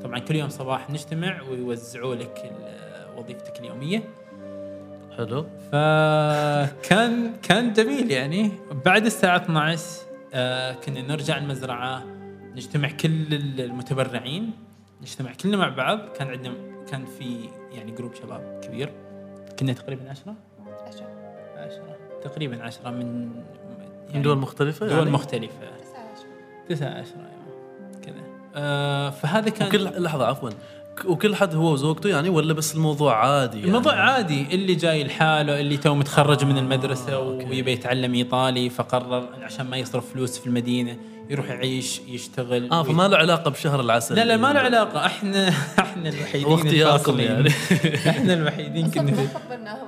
طبعا كل يوم صباح نجتمع ويوزعوا لك وظيفتك اليومية. حلو. فكان كان جميل يعني. بعد الساعة 12 آه كنا نرجع المزرعة نجتمع كل المتبرعين نجتمع كلنا مع بعض. كان عندنا كان في يعني جروب شباب كبير. كنا تقريبا عشرة. عشرة. عشرة. تقريبا عشرة من من دول مختلفة دول يعني؟ مختلفة. تسعة عشرة تسعة عشرة أيوة كذا آه فهذا كان وكل لحظة عفوا وكل حد هو وزوجته يعني ولا بس الموضوع عادي يعني؟ الموضوع عادي اللي جاي لحاله اللي تو متخرج من المدرسة okay. ويبي يتعلم إيطالي فقرر عشان ما يصرف فلوس في المدينة يروح يعيش يشتغل آه فما له علاقة بشهر العسل لا لا ما له علاقة إحنا إحنا الوحيدين اختياركم. يعني. إحنا الوحيدين كنا ما خبرناهم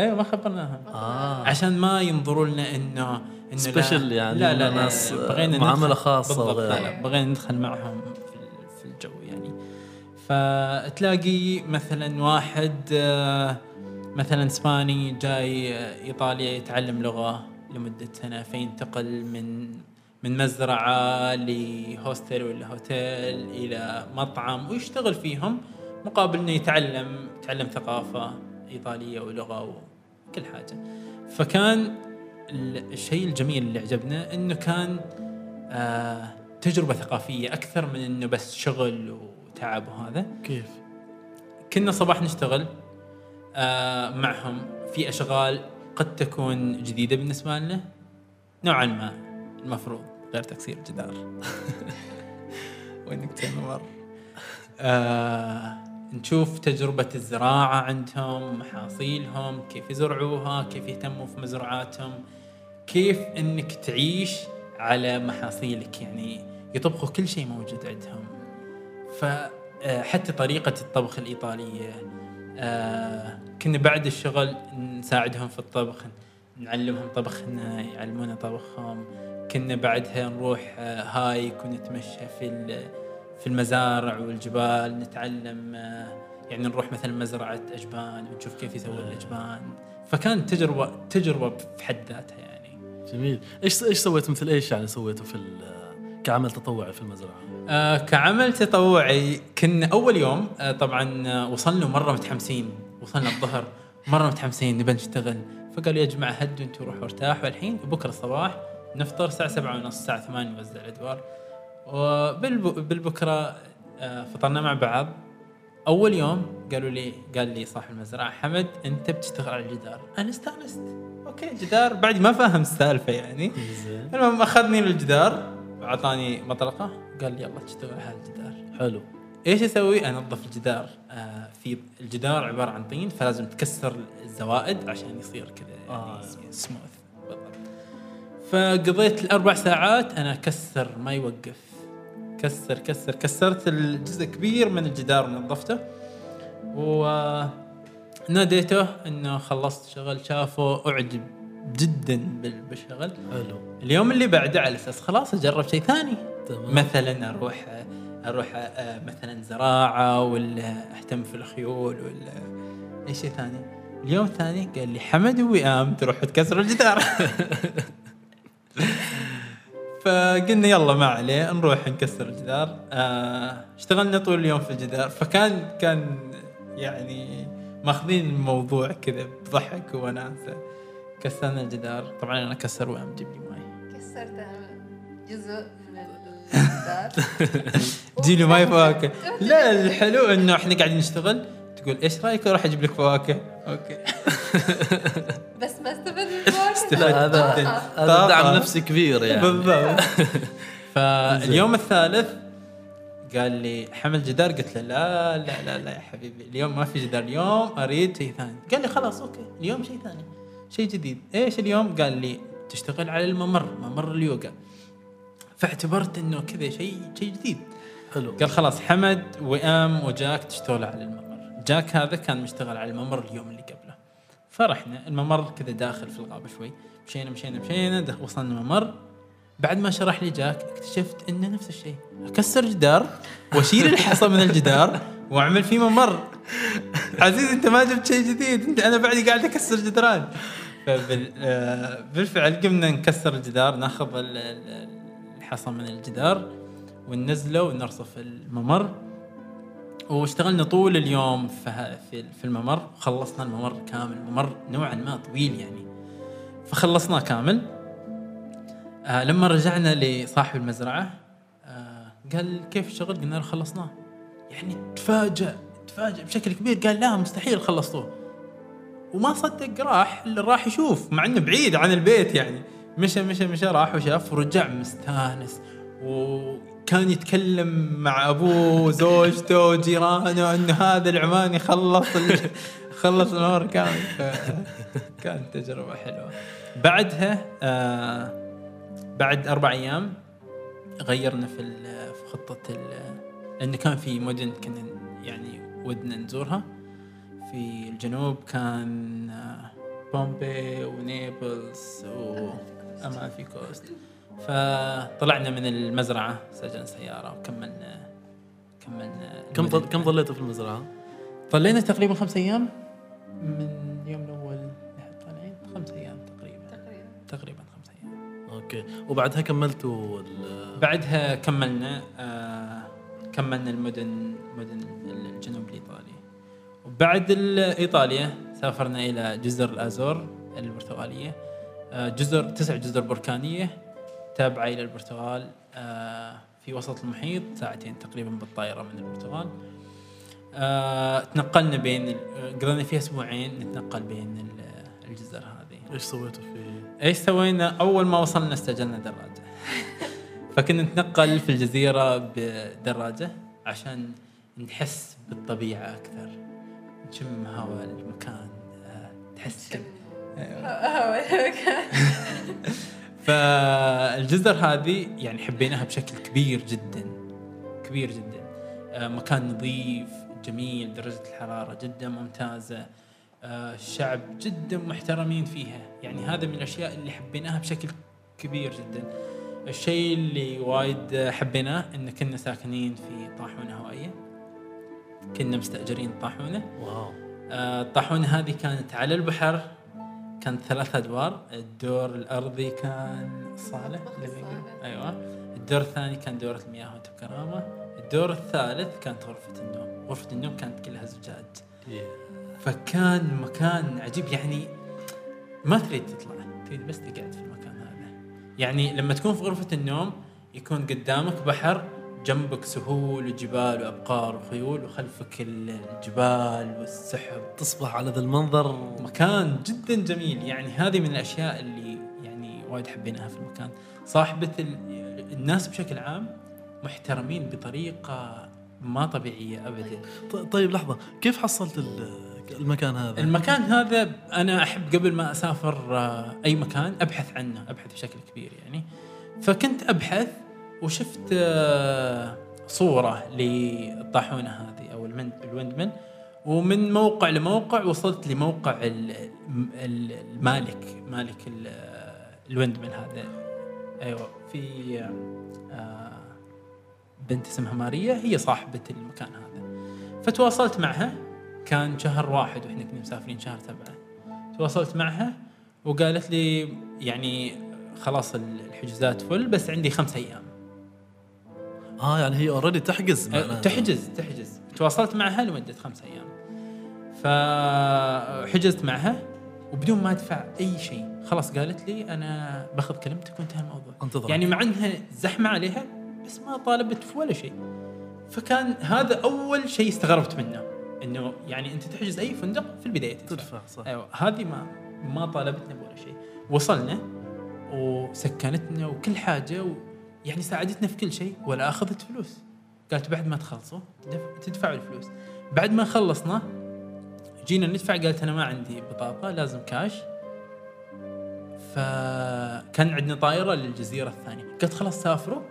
أيوه ما خبرناهم آه. عشان ما ينظروا لنا انه إنه سبيشل لا يعني لا لا, لا ناس بغينا وغيره. لا بغينا ندخل معهم في الجو يعني. فتلاقي مثلا واحد آه، مثلا إسباني جاي آه، إيطاليا يتعلم لغة لمدة سنة فينتقل من من مزرعة لهوستل ولا هوتيل إلى مطعم ويشتغل فيهم مقابل إنه يتعلم يتعلم ثقافة إيطالية ولغة وكل حاجة. فكان ال- الشيء الجميل اللي عجبنا إنه كان آه تجربة ثقافية أكثر من إنه بس شغل وتعب وهذا. كيف؟ كنا صباح نشتغل آه معهم في أشغال قد تكون جديدة بالنسبة لنا. نوعا ما المفروض غير تكسير الجدار وينك تنور آه نشوف تجربة الزراعة عندهم محاصيلهم كيف يزرعوها كيف يهتموا في مزرعاتهم كيف إنك تعيش على محاصيلك. يعني يطبخوا كل شيء موجود عندهم. فحتى طريقة الطبخ الإيطالية آه، كنا بعد الشغل نساعدهم في الطبخ نعلمهم طبخنا يعلمونا طبخهم. كنا بعدها نروح آه، هايك ونتمشى في في المزارع والجبال نتعلم آه، يعني نروح مثلا مزرعة أجبان ونشوف كيف يسوون الأجبان. فكانت تجربة تجربة في حد ذاتها يعني. جميل. إيش إيش سويت مثل إيش يعني سويته في كعمل تطوعي في المزرعة؟ آه كعمل تطوعي كنا أول يوم آه طبعا آه وصلنا مرة متحمسين. وصلنا الظهر مرة متحمسين نبى نشتغل. فقالوا يا جماعة هدوا أنتم روحوا ارتاحوا. الحين بكرة الصباح نفطر الساعة سبعة ونص الساعة 8 نوزع الأدوار. وبالبكره آه فطرنا مع بعض. أول يوم قالوا لي قال لي صاحب المزرعة حمد أنت بتشتغل على الجدار. أنا استأنست. أوكي جدار. بعد ما فاهم السالفة يعني. المهم أخذني للجدار واعطاني مطرقة. قال لي يلا تشتغل على الجدار. حلو. إيش أسوي؟ أنظف الجدار. آه في الجدار عبارة عن طين فلازم تكسر الزوائد عشان يصير كذا آه. يعني سموث بالضبط. فقضيت الأربع ساعات أنا أكسر ما يوقف. كسر كسر كسرت الجزء كبير من الجدار ونظفته وناديته إنه خلصت شغل شافه أعجب جدا بال- بالشغل. حلو. اليوم اللي بعده على أساس خلاص أجرب شيء ثاني. تمام. مثلا أروح أروح آه، مثلا زراعة ولا أهتم في الخيول ولا أي شيء ثاني. اليوم الثاني قال لي حمد ووئام تروح تكسر الجدار. فقلنا يلا ما عليه نروح نكسر الجدار. آه اشتغلنا طول اليوم في الجدار. فكان كان يعني ماخذين الموضوع كذا بضحك وناسه كسرنا الجدار. طبعا أنا كسر وئام جيب لي ماي كسرت جزء من الجدار. تجي لي ماي فواكه. لا الحلو إنه إحنا قاعدين نشتغل. تقول إيش رأيك أروح أجيب لك فواكه؟ okay. بس ما استفدت لا هذا. دعم نفسي كبير يعني. بالضبط. فاليوم الثالث قال لي حمل جدار قلت له لا لا لا لا يا حبيبي اليوم ما في جدار اليوم أريد شيء ثاني. قال لي خلاص okay اليوم شيء ثاني شيء جديد. إيش اليوم؟ قال لي تشتغل على الممر ممر اليوغا. فاعتبرت إنه كذا شيء شيء جديد. حلو. قال خلاص حمد وئام وجاك تشتغل على الممر. جاك هذا كان مشتغل على الممر اليوم اللي قبله فرحنا. الممر كذا داخل في الغابة شوي. مشينا مشينا مشينا وصلنا الممر. بعد ما شرح لي جاك اكتشفت إنه نفس الشيء. أكسر جدار وأشيل الحصى من الجدار وأعمل فيه ممر. عزيز أنت ما جبت شيء جديد. انت أنا بعدي قاعد أكسر جدران. فبال آه، قمنا نكسر الجدار ناخذ ال- ال- الحصى من الجدار وننزله ونرصف الممر. واشتغلنا طول اليوم في في الممر وخلصنا الممر كامل الممر نوعا ما طويل يعني. فخلصناه كامل. آه لما رجعنا لصاحب المزرعة آه قال كيف الشغل؟ قلنا له خلصناه. يعني تفاجأ تفاجأ بشكل كبير. قال لا مستحيل خلصتوه. وما صدق راح راح يشوف مع إنه بعيد عن البيت يعني. مشى مشى مشى راح وشاف ورجع مستانس. وكان يتكلم مع ابوه وزوجته وجيرانه انه هذا العماني خلص ال... خلص الأمر. كامل ف- كانت تجربة حلوة. بعدها آه بعد أربع أيام غيرنا في في خطة لأنه كان في مدن كنا يعني ودنا نزورها. في الجنوب كان آه، بومبي و Naples و Amalfi Coast. فطلعنا من المزرعة سجن سيارة وكملنا كملنا كم كم ظليتوا في المزرعة؟ ظلينا تقريبا خمس أيام من اليوم الأول لحد طالعين خمس أيام تقريبا. تقريبا. تقريبا خمس أيام. okay. وبعدها كملتوا ال- بعدها كملنا آه كملنا المدن مدن الجنوب الإيطالي. وبعد ال- ايطاليا سافرنا إلى جزر الأزور البرتغاليه آه جزر تسع جزر بركانية تابعة إلى البرتغال آه في وسط المحيط ساعتين تقريبا بالطائرة من البرتغال. آه تنقلنا بين آه، قضينا فيها أسبوعين نتنقل بين ال- الجزر هذه. إيش سويتوا في إيش سوينا؟ أول ما وصلنا استاجرنا دراجة. فكنا نتنقل في الجزيرة بدراجة عشان نحس بالطبيعة أكثر. نشم هواء المكان تحس كذا. أيوة. فالجزر هذه يعني حبيناها بشكل كبير جدا كبير جدا. آه، مكان نظيف جميل درجة الحرارة جدا ممتازة. آه، الشعب جدا محترمين فيها. يعني هذا من الأشياء اللي حبيناها بشكل كبير جدا. الشيء اللي وايد حبيناه إن كنا ساكنين في طاحونة هوائية. كنا مستأجرين طاحونة. واو. آه، الطاحونة هذه كانت على البحر. كانت ثلاث أدوار. الدور الأرضي كان. صالة. أيوه. الدور الثاني كان دورة المياه وتبكرامة الدور الثالث كانت غرفة النوم. غرفة النوم كانت كلها زجاج. فكان مكان عجيب. يعني ما تريد تطلع. تريد بس تقعد في المكان هذا. يعني لما تكون في غرفة النوم يكون قدامك بحر جنبك سهول وجبال وأبقار وخيول وخلفك الجبال والسحب تصبح على ذا المنظر مكان جدا جميل. يعني هذه من الأشياء اللي يعني وايد حبيناها في المكان. صاحبة ال- الناس بشكل عام محترمين بطريقة ما طبيعية ابدا. طيب لحظة. كيف حصلت ال- المكان هذا؟ المكان هذا أنا أحب قبل ما أسافر آه، أي مكان أبحث عنه أبحث بشكل كبير يعني. فكنت أبحث وشفت آه، صورة للطاحونه هذه أو المن- الويندمن. ومن موقع لموقع وصلت لموقع ال- ال- المالك مالك ال- الويندمن هذا. أيوه في آه، بنت اسمها ماريا هي صاحبة المكان هذا. فتواصلت معها كان شهر واحد وإحنا كنا مسافرين شهر سبعة. تواصلت معها وقالت لي يعني خلاص الحجوزات فل بس عندي خمس أيام. آه يعني هي اوريدي تحجز معناها. تحجز تحجز. تواصلت معها لمدة خمس أيام. فحجزت معها وبدون ما أدفع أي شيء. خلاص قالت لي أنا باخذ كلمتك وانتهى الموضوع. انتظر يعني مع إنها زحمة عليها بس ما طالبت في ولا شيء. فكان هذا أول شيء استغربت منه. إنه يعني أنت تحجز أي فندق في البداية تدفع. تدفع صح. أيوه هذه ما ما طالبتنا بولا شيء. وصلنا وسكنتنا وكل حاجة يعني ساعدتنا في كل شيء ولا أخذت فلوس. قالت بعد ما تخلصوا دف- تدفعوا الفلوس. بعد ما خلصنا جينا ندفع قالت أنا ما عندي بطاقة لازم كاش فكان عندنا طائرة للجزيرة الثانية. قالت خلاص سافروا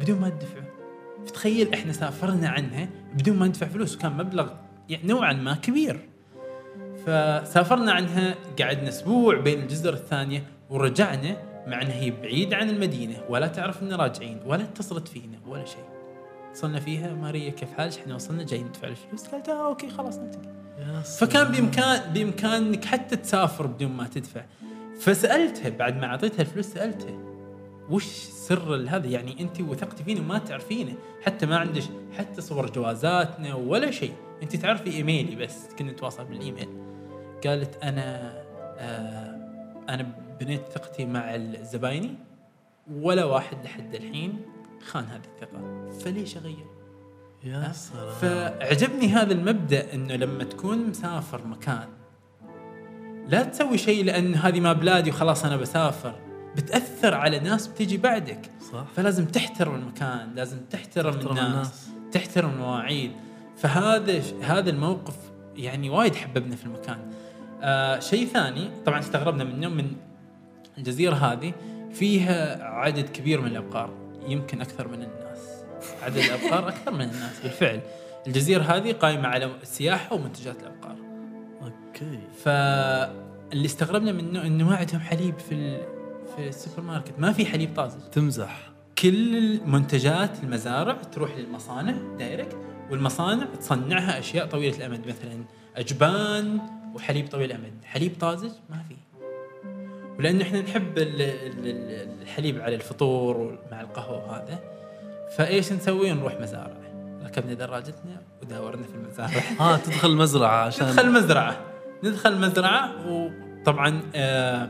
بدون ما تدفعوا. فتخيل إحنا سافرنا عنها بدون ما ندفع فلوس وكان مبلغ يعني نوعا ما كبير. فسافرنا عنها قعدنا أسبوع بين الجزر الثانية ورجعنا مع انها هي بعيد عن المدينة ولا تعرف اننا راجعين ولا اتصلت فينا ولا شيء. اتصلنا فيها ماريا كيف حالك؟ إحنا وصلنا جايين ندفع الفلوس. قالت آه أوكي خلاص ننتقل فكان. بامكان بإمكانك حتى تسافر بدون ما تدفع. فسألتها بعد ما أعطيتها الفلوس سألتها وش سر هذا يعني أنت وثقتي فيني وما تعرفينه. حتى ما عندش حتى صور جوازاتنا ولا شيء. أنت تعرفي إيميلي بس كنا نتواصل بالإيميل. قالت أنا آه أنا بنيت ثقتي مع زبايني ولا واحد لحد الحين خان هذه الثقة. فليش أغير؟ يا سلام. فعجبني هذا المبدأ إنه لما تكون مسافر مكان لا تسوي شيء لأن هذه ما بلادي وخلاص أنا بسافر. بتأثر على ناس بتيجي بعدك. صح. فلازم تحترم المكان لازم تحترم, تحترم الناس, الناس. تحترم المواعيد. فهذا هذا الموقف يعني وايد حببنا في المكان. آه شيء ثاني طبعا استغربنا منه من الجزيرة هذه فيها عدد كبير من الأبقار يمكن أكثر من الناس. عدد الأبقار أكثر من الناس بالفعل. الجزيرة هذه قائمة على السياحه ومنتجات الأبقار. okay. فاللي استغربنا منه انه ما عندهم حليب في. في السوبر ماركت. ما في حليب طازج. تمزح. كل المنتجات المزارع تروح للمصانع direct والمصانع تصنعها أشياء طويلة الأمد مثلا أجبان وحليب طويل الأمد. حليب طازج ما في. ولان إحنا نحب ال- ال- ال- الحليب على الفطور مع القهوة وهذا. فإيش نسوي؟ نروح مزارع ركبنا دراجتنا وداورنا في المزارع آه تدخل مزرعة عشان ندخل مزرعة. ندخل مزرعة وطبعا آه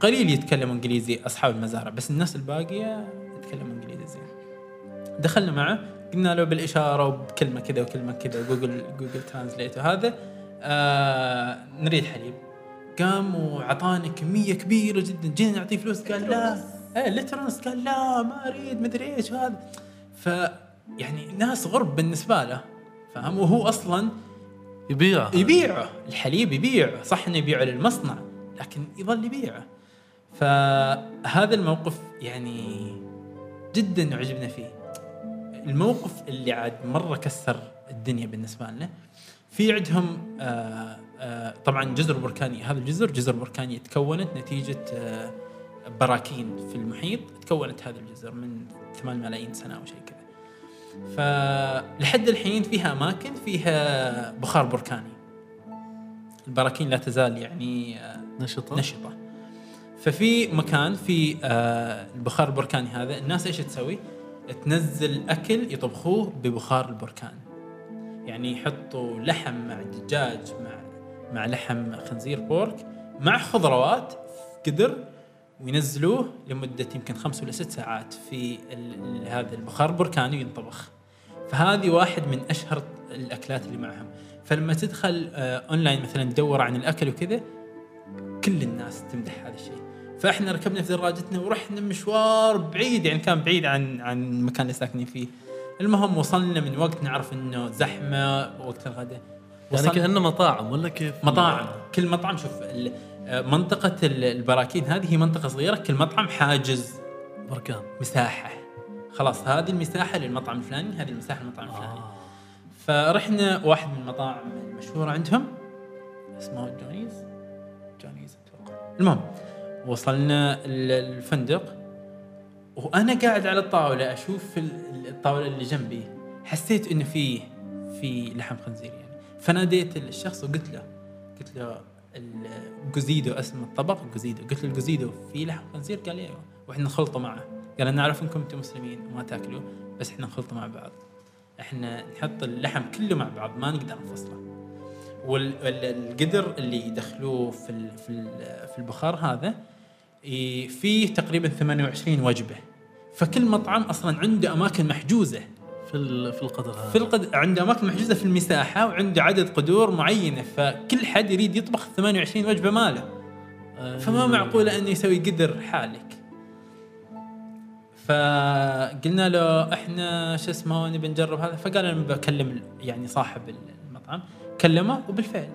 قليل يتكلموا إنجليزي أصحاب المزارع بس الناس الباقية يتكلموا إنجليزي زين. دخلنا معه قلنا له بالإشارة وبكلمة كذا وكلمة كذا Google Google Translate وهذا. آه نريد حليب. قام وعطانا كميه كبيرة جدا. جينا نعطيه فلوس قال لا. إيه لترنس قال لا ما أريد مدري إيش وهذا. ف يعني ناس غرب بالنسبة له فاهم؟ وهو أصلا يبيعها يبيعه الحليب يبيعه صح إنه يبيعه للمصنع لكن يظل يبيعه. فهذا الموقف يعني جدا عجبنا فيه. الموقف اللي عاد مرة كسر الدنيا بالنسبة لنا. في عندهم آه طبعا جزر بركاني هذا الجزر جزر بركانيه تكونت نتيجة آه براكين في المحيط تكونت هذه الجزر من 8 ملايين سنة أو شيء كذا. فلحد الحين فيها أماكن فيها بخار بركاني البراكين لا تزال يعني آه، نشطة. نشطة. ففي مكان في آه، البخار البركاني هذا الناس إيش تسوي؟ تنزل أكل يطبخوه ببخار البركان يعني يحطوا لحم مع دجاج مع مع لحم خنزير بورك مع خضروات في قدر وينزلوه لمدة يمكن خمس ولا ست ساعات في هذا البخار البركاني وينطبخ. فهذه واحد من أشهر الأكلات اللي معهم. فلما تدخل آه، أونلاين مثلا تدور عن الأكل وكذا كل الناس تمدح هذا الشيء. فإحنا ركبنا في دراجتنا ورحنا مشوار بعيد يعني كان بعيد عن عن المكان اللي ساكنين فيه. المهم وصلنا من وقت نعرف إنه زحمة وقت الغداء. يعني كأنه مطاعم ولا كيف؟ مطاعم. كل مطعم شوف آه، منطقة ال- البراكين هذه هي منطقة صغيرة كل مطعم حاجز. بركان. مساحة. خلاص هذه المساحة للمطعم الفلاني هذه المساحة للمطعم الفلاني. آه. فرحنا واحد من المطاعم المشهورة عندهم اسمه جونيز. جونيز أتوقع. المهم وصلنا ال- الفندق. وأنا قاعد على الطاولة أشوف ال- الطاولة اللي جنبي. حسيت إنه في في لحم خنزير. فناديت الشخص وقلت له قلت له الجوزيدو اسم الطبق جوزيدو. قلت له الجوزيدو في لحم خنزير؟ قال لي أيوه وإحنا نخلطه معه. قال أنا أعرف إنكم أنتم مسلمين وما تأكلوا بس إحنا نخلطه مع بعض. إحنا نحط اللحم كله مع بعض ما نقدر نفصله. والقدر اللي يدخلوه في في ال- في البخار هذا فيه تقريبا 28 وجبة. فكل مطعم أصلا عنده أماكن محجوزة. في في القدر هذا. في القد... عنده أماكن محجوزة في المساحة وعنده عدد قدور معينة فكل حد يريد يطبخ 28 وجبة ماله. آه، فما معقوله انه يسوي قدر حالك. فقلنا له إحنا شو اسمه نبي نجرب هذا. فقال أنا بكلم يعني صاحب المطعم. كلمه وبالفعل.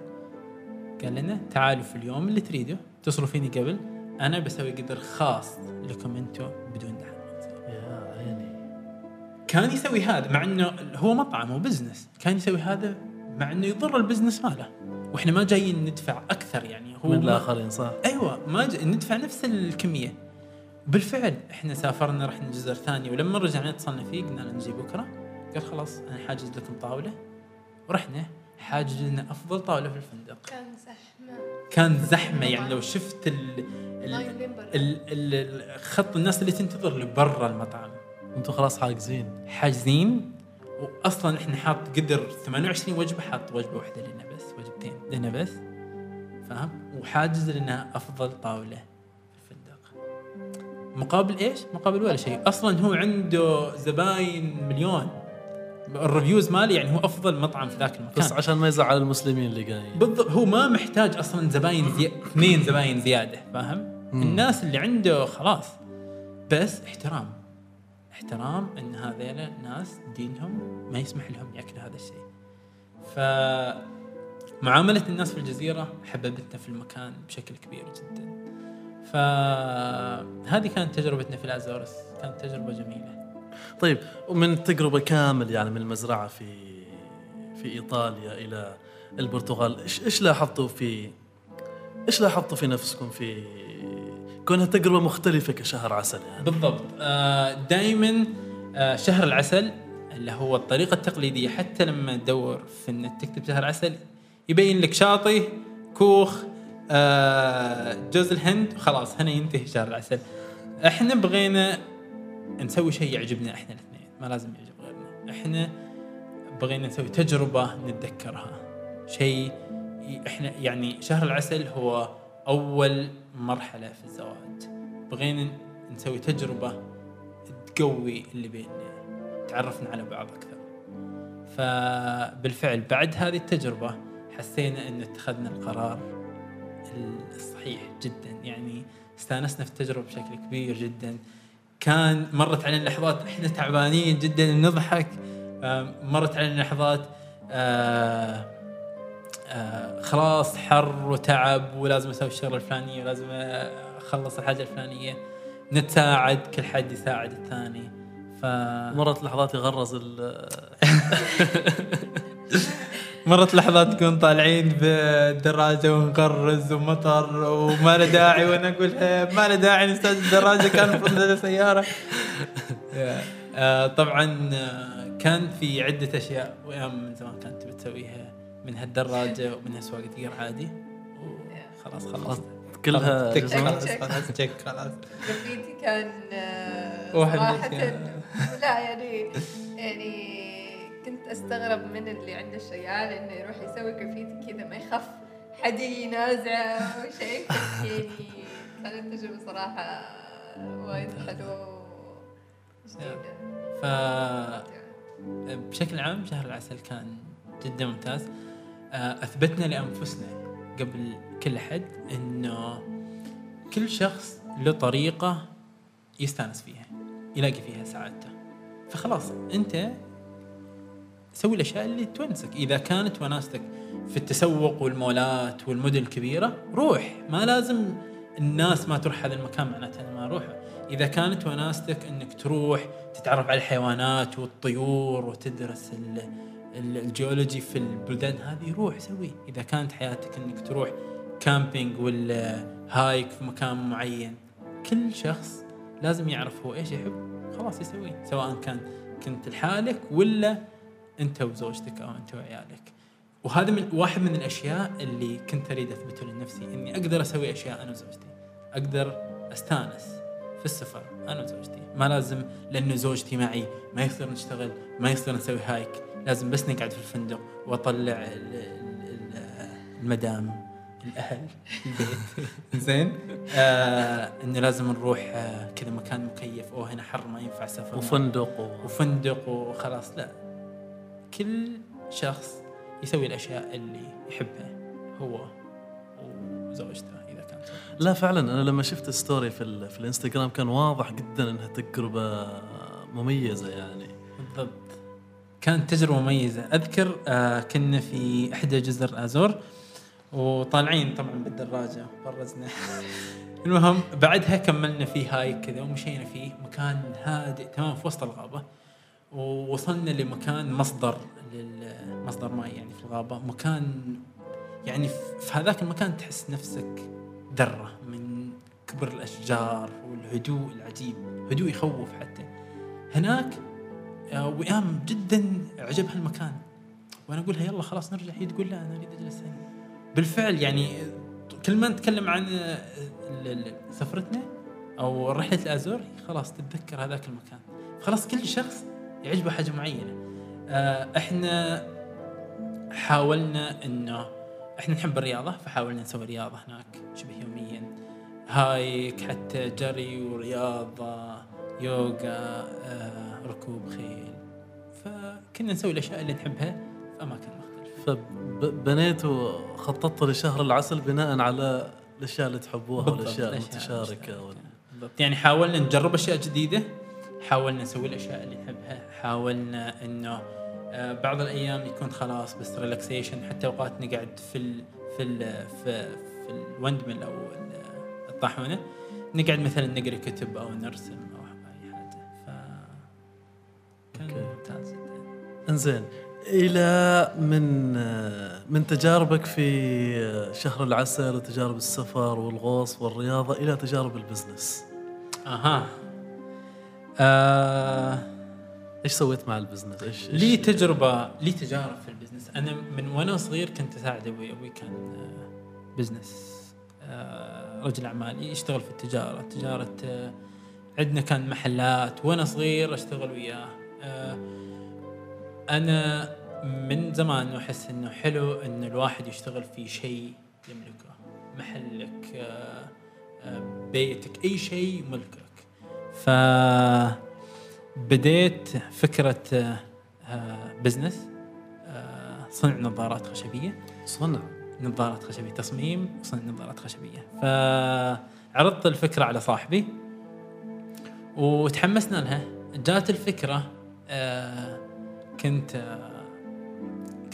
قال لنا تعالوا في اليوم اللي تريده. اتصلوا فيني قبل. أنا بسوي قدر خاص لكم أنتم بدون كان يسوي هذا مع إنه هو مطعم و business كان يسوي هذا مع إنه يضر ال business ماله. وإحنا ما جايين ندفع أكثر يعني. هو من الآخرين صح. أيوه ما ج... ندفع نفس الكمية. بالفعل إحنا سافرنا رحنا جزر ثانية ولما رجعنا اتصلنا فيه قلنا له نجي بكرة. قال خلاص أنا حاجز لكم طاولة. ورحنا حاجز لنا أفضل طاولة في الفندق. كان زحمة. كان زحمة يعني لو شفت ال... ال... ال... ال... خط الناس اللي تنتظر لبرا المطعم. أنتم خلاص حاجزين. حاجزين. واصلا إحنا حاط قدر 28 وجبة حاط وجبة واحدة لنا بس وجبتين لنا بس فاهم؟ وحاجز لنا أفضل طاولة في الفندق. مقابل إيش؟ مقابل ولا شيء. أصلا هو عنده زباين مليون. الريفيوز مالي يعني هو أفضل مطعم في ذاك المكان. بس عشان ما يزعل المسلمين اللي جايين بالضبط. هو ما محتاج أصلا زباين زي... اثنين زباين زيادة فاهم؟ الناس اللي عنده خلاص. بس احترام. احترام إن هذيلا ناس دينهم ما يسمح لهم يأكلوا هذا الشيء. ف معاملة الناس في الجزيرة حببتنا في المكان بشكل كبير جدا. فهذه كانت تجربتنا في الأزورس، كانت تجربة جميلة. طيب ومن التجربة كامل يعني من المزرعة في في إيطاليا إلى البرتغال إيش إيش لاحظتوا في إيش لاحظتوا في نفسكم في كونها تجربة مختلفة كشهر عسل يعني. بالضبط. دائما شهر العسل اللي هو الطريقة التقليدية حتى لما تدور في إنك تكتب شهر عسل يبين لك شاطي كوخ آه، جوز الهند خلاص هنا ينتهي شهر العسل. إحنا بغينا نسوي شيء يعجبنا إحنا الاثنين ما لازم يعجب غيرنا. إحنا بغينا نسوي تجربة نتذكرها. شيء إحنا يعني شهر العسل هو أول مرحلة في الزواج. بغينا نسوي تجربة تقوي اللي بيننا. تعرفنا على بعض أكثر. فبالفعل بعد هذه التجربة حسينا إن اتخذنا القرار الصحيح جدا. يعني استانسنا في التجربة بشكل كبير جدا. كان مرت علينا لحظات إحنا تعبانين جدا نضحك. آم، مرت علينا لحظات آه، آه، خلاص حر وتعب ولازم أسوي الشغلة الفلانية ولازم أخلص الحاجة الفلانية. نتساعد كل حد يساعد الثاني. ف مرت لحظات يغرز ال- مرت لحظات تكون طالعين بالدراجة ونقرز ومطر وما له داعي وأنا أقول "إيه، ما له داعي نستاذ الدراجة كان المفروض لنا سيارة. آه، طبعا آه، كان في عدة أشياء وأيام من زمان كانت تبي تسويها منها الدراجة ومنها سواقة gear عادي. وخلاص خلصت كلها خلاص خلاص check خلاص. جرافيتي كان آه، واحد صراحة من- لا يعني يعني كنت أستغرب من اللي عنده الشيال إنه يروح يسوي جرافيتي كذا ما يخاف حد ينازعه أو شيء. يعني كانت تجربة صراحة وايد حلوة جديدة ف بشكل عام شهر العسل كان جدا ممتاز. آه، أثبتنا لأنفسنا قبل كل أحد إنه كل شخص له طريقة يستانس فيها يلاقي فيها سعادته. فخلاص أنت سوي الأشياء اللي تونسك. إذا كانت وناستك في التسوق والمولات والمدن الكبيرة روح. ما لازم الناس ما تروح هذا المكان معناته أنا ما اروحه إذا كانت وناستك إنك تروح تتعرف على الحيوانات والطيور وتدرس الجيولوجي في البلدان هذه روح سوي إذا كانت حياتك إنك تروح camping ولا hike في مكان معين كل شخص لازم يعرف هو إيش يحب خلاص يسويه سواء كان كنت لحالك ولا أنت وزوجتك أو أنت وعيالك. وهذا من واحد من الأشياء اللي كنت اريد أثبته لنفسي إني أقدر أسوي أشياء أنا وزوجتي. أقدر أستانس في السفر أنا وزوجتي. ما لازم لأنه زوجتي معي ما يصير نشتغل ما يصير نسوي هايك لازم بس نقعد في الفندق وأطلع ال- ال- ال- المدام الأهل البيت. زين. آه إنه لازم نروح آه كذا مكان مكيف. أو هنا حر ما ينفع سفر. وفندق و... وفندق وخلاص. لا كل شخص يسوي الأشياء اللي يحبها هو وزوجته إذا كانت لا فعلا. أنا لما شفت story في ال... في الإنستغرام كان واضح جدا إنها تجربة مميزة يعني. بالضبط. كانت تجربة مميزة. أذكر آه كنا في إحدى جزر الازور وطالعين طبعا بالدراجة برزنا. المهم بعدها كملنا فيه hike كذا ومشينا فيه مكان هادئ تمام في وسط الغابة. ووصلنا لمكان مصدر للمصدر ماء يعني في الغابة. مكان يعني في في هذاك المكان تحس نفسك ذره من كبر الأشجار والهدوء العجيب هدوء يخوف حتى. هناك وئام جدا عجبها المكان. وأنا أقول لها يلا خلاص نرجع. هي تقول لا أنا أريد أجلس هنا. بالفعل يعني كل ما نتكلم عن آه، سفرتنا أو رحلة الأزور خلاص تتذكر هذاك المكان. خلاص كل شخص يعجبه حاجة معينة. آه، إحنا حاولنا إنه إحنا نحب الرياضة فحاولنا نسوي رياضة هناك شبه يوميا. هايك حتى جري ورياضة. يوغا آه، ركوب خيل. فكنا نسوي الأشياء اللي نحبها في أماكن مختلفة. فبنيتوا خططتوا لشهر العسل بناء على الأشياء اللي تحبوها والأشياء المتشاركة وال... بالضبط. يعني حاولنا نجرب أشياء جديدة حاولنا نسوي الأشياء اللي نحبها حاولنا إنه آه، بعض الأيام يكون خلاص بس ريلاكسيشن حتى أوقات نقعد في ال في ال في, في الوندمل أو ال- الطاحونة. نقعد مثلا نقرأ كتب أو نرسم. ممتاز إنزين إلى من من تجاربك في شهر العسل وتجارب السفر والغوص والرياضة إلى تجارب ال business؟ أها. آه إيش سويت مع ال business؟ إيش لي تجربة لي تجارب في ال business. أنا من وأنا صغير كنت اساعد أبوي. أبوي كان آه، business آه، رجل اعمال يشتغل في التجارة. تجارة آه، عندنا كان محلات. وأنا صغير أشتغل وياه. أنا من زمان أحس إنه حلو ان الواحد يشتغل في شيء يملكه. محلك آه، آه، بيتك أي شيء ملكك. ف بديت فكرة آه، آه، بزنس آه، صنع نظارات خشبية. صنع؟ نظارات خشبية تصميم وصنع نظارات خشبية. فعرضت الفكرة على صاحبي وتحمسنا لها. جات الفكرة آه، كنت آه،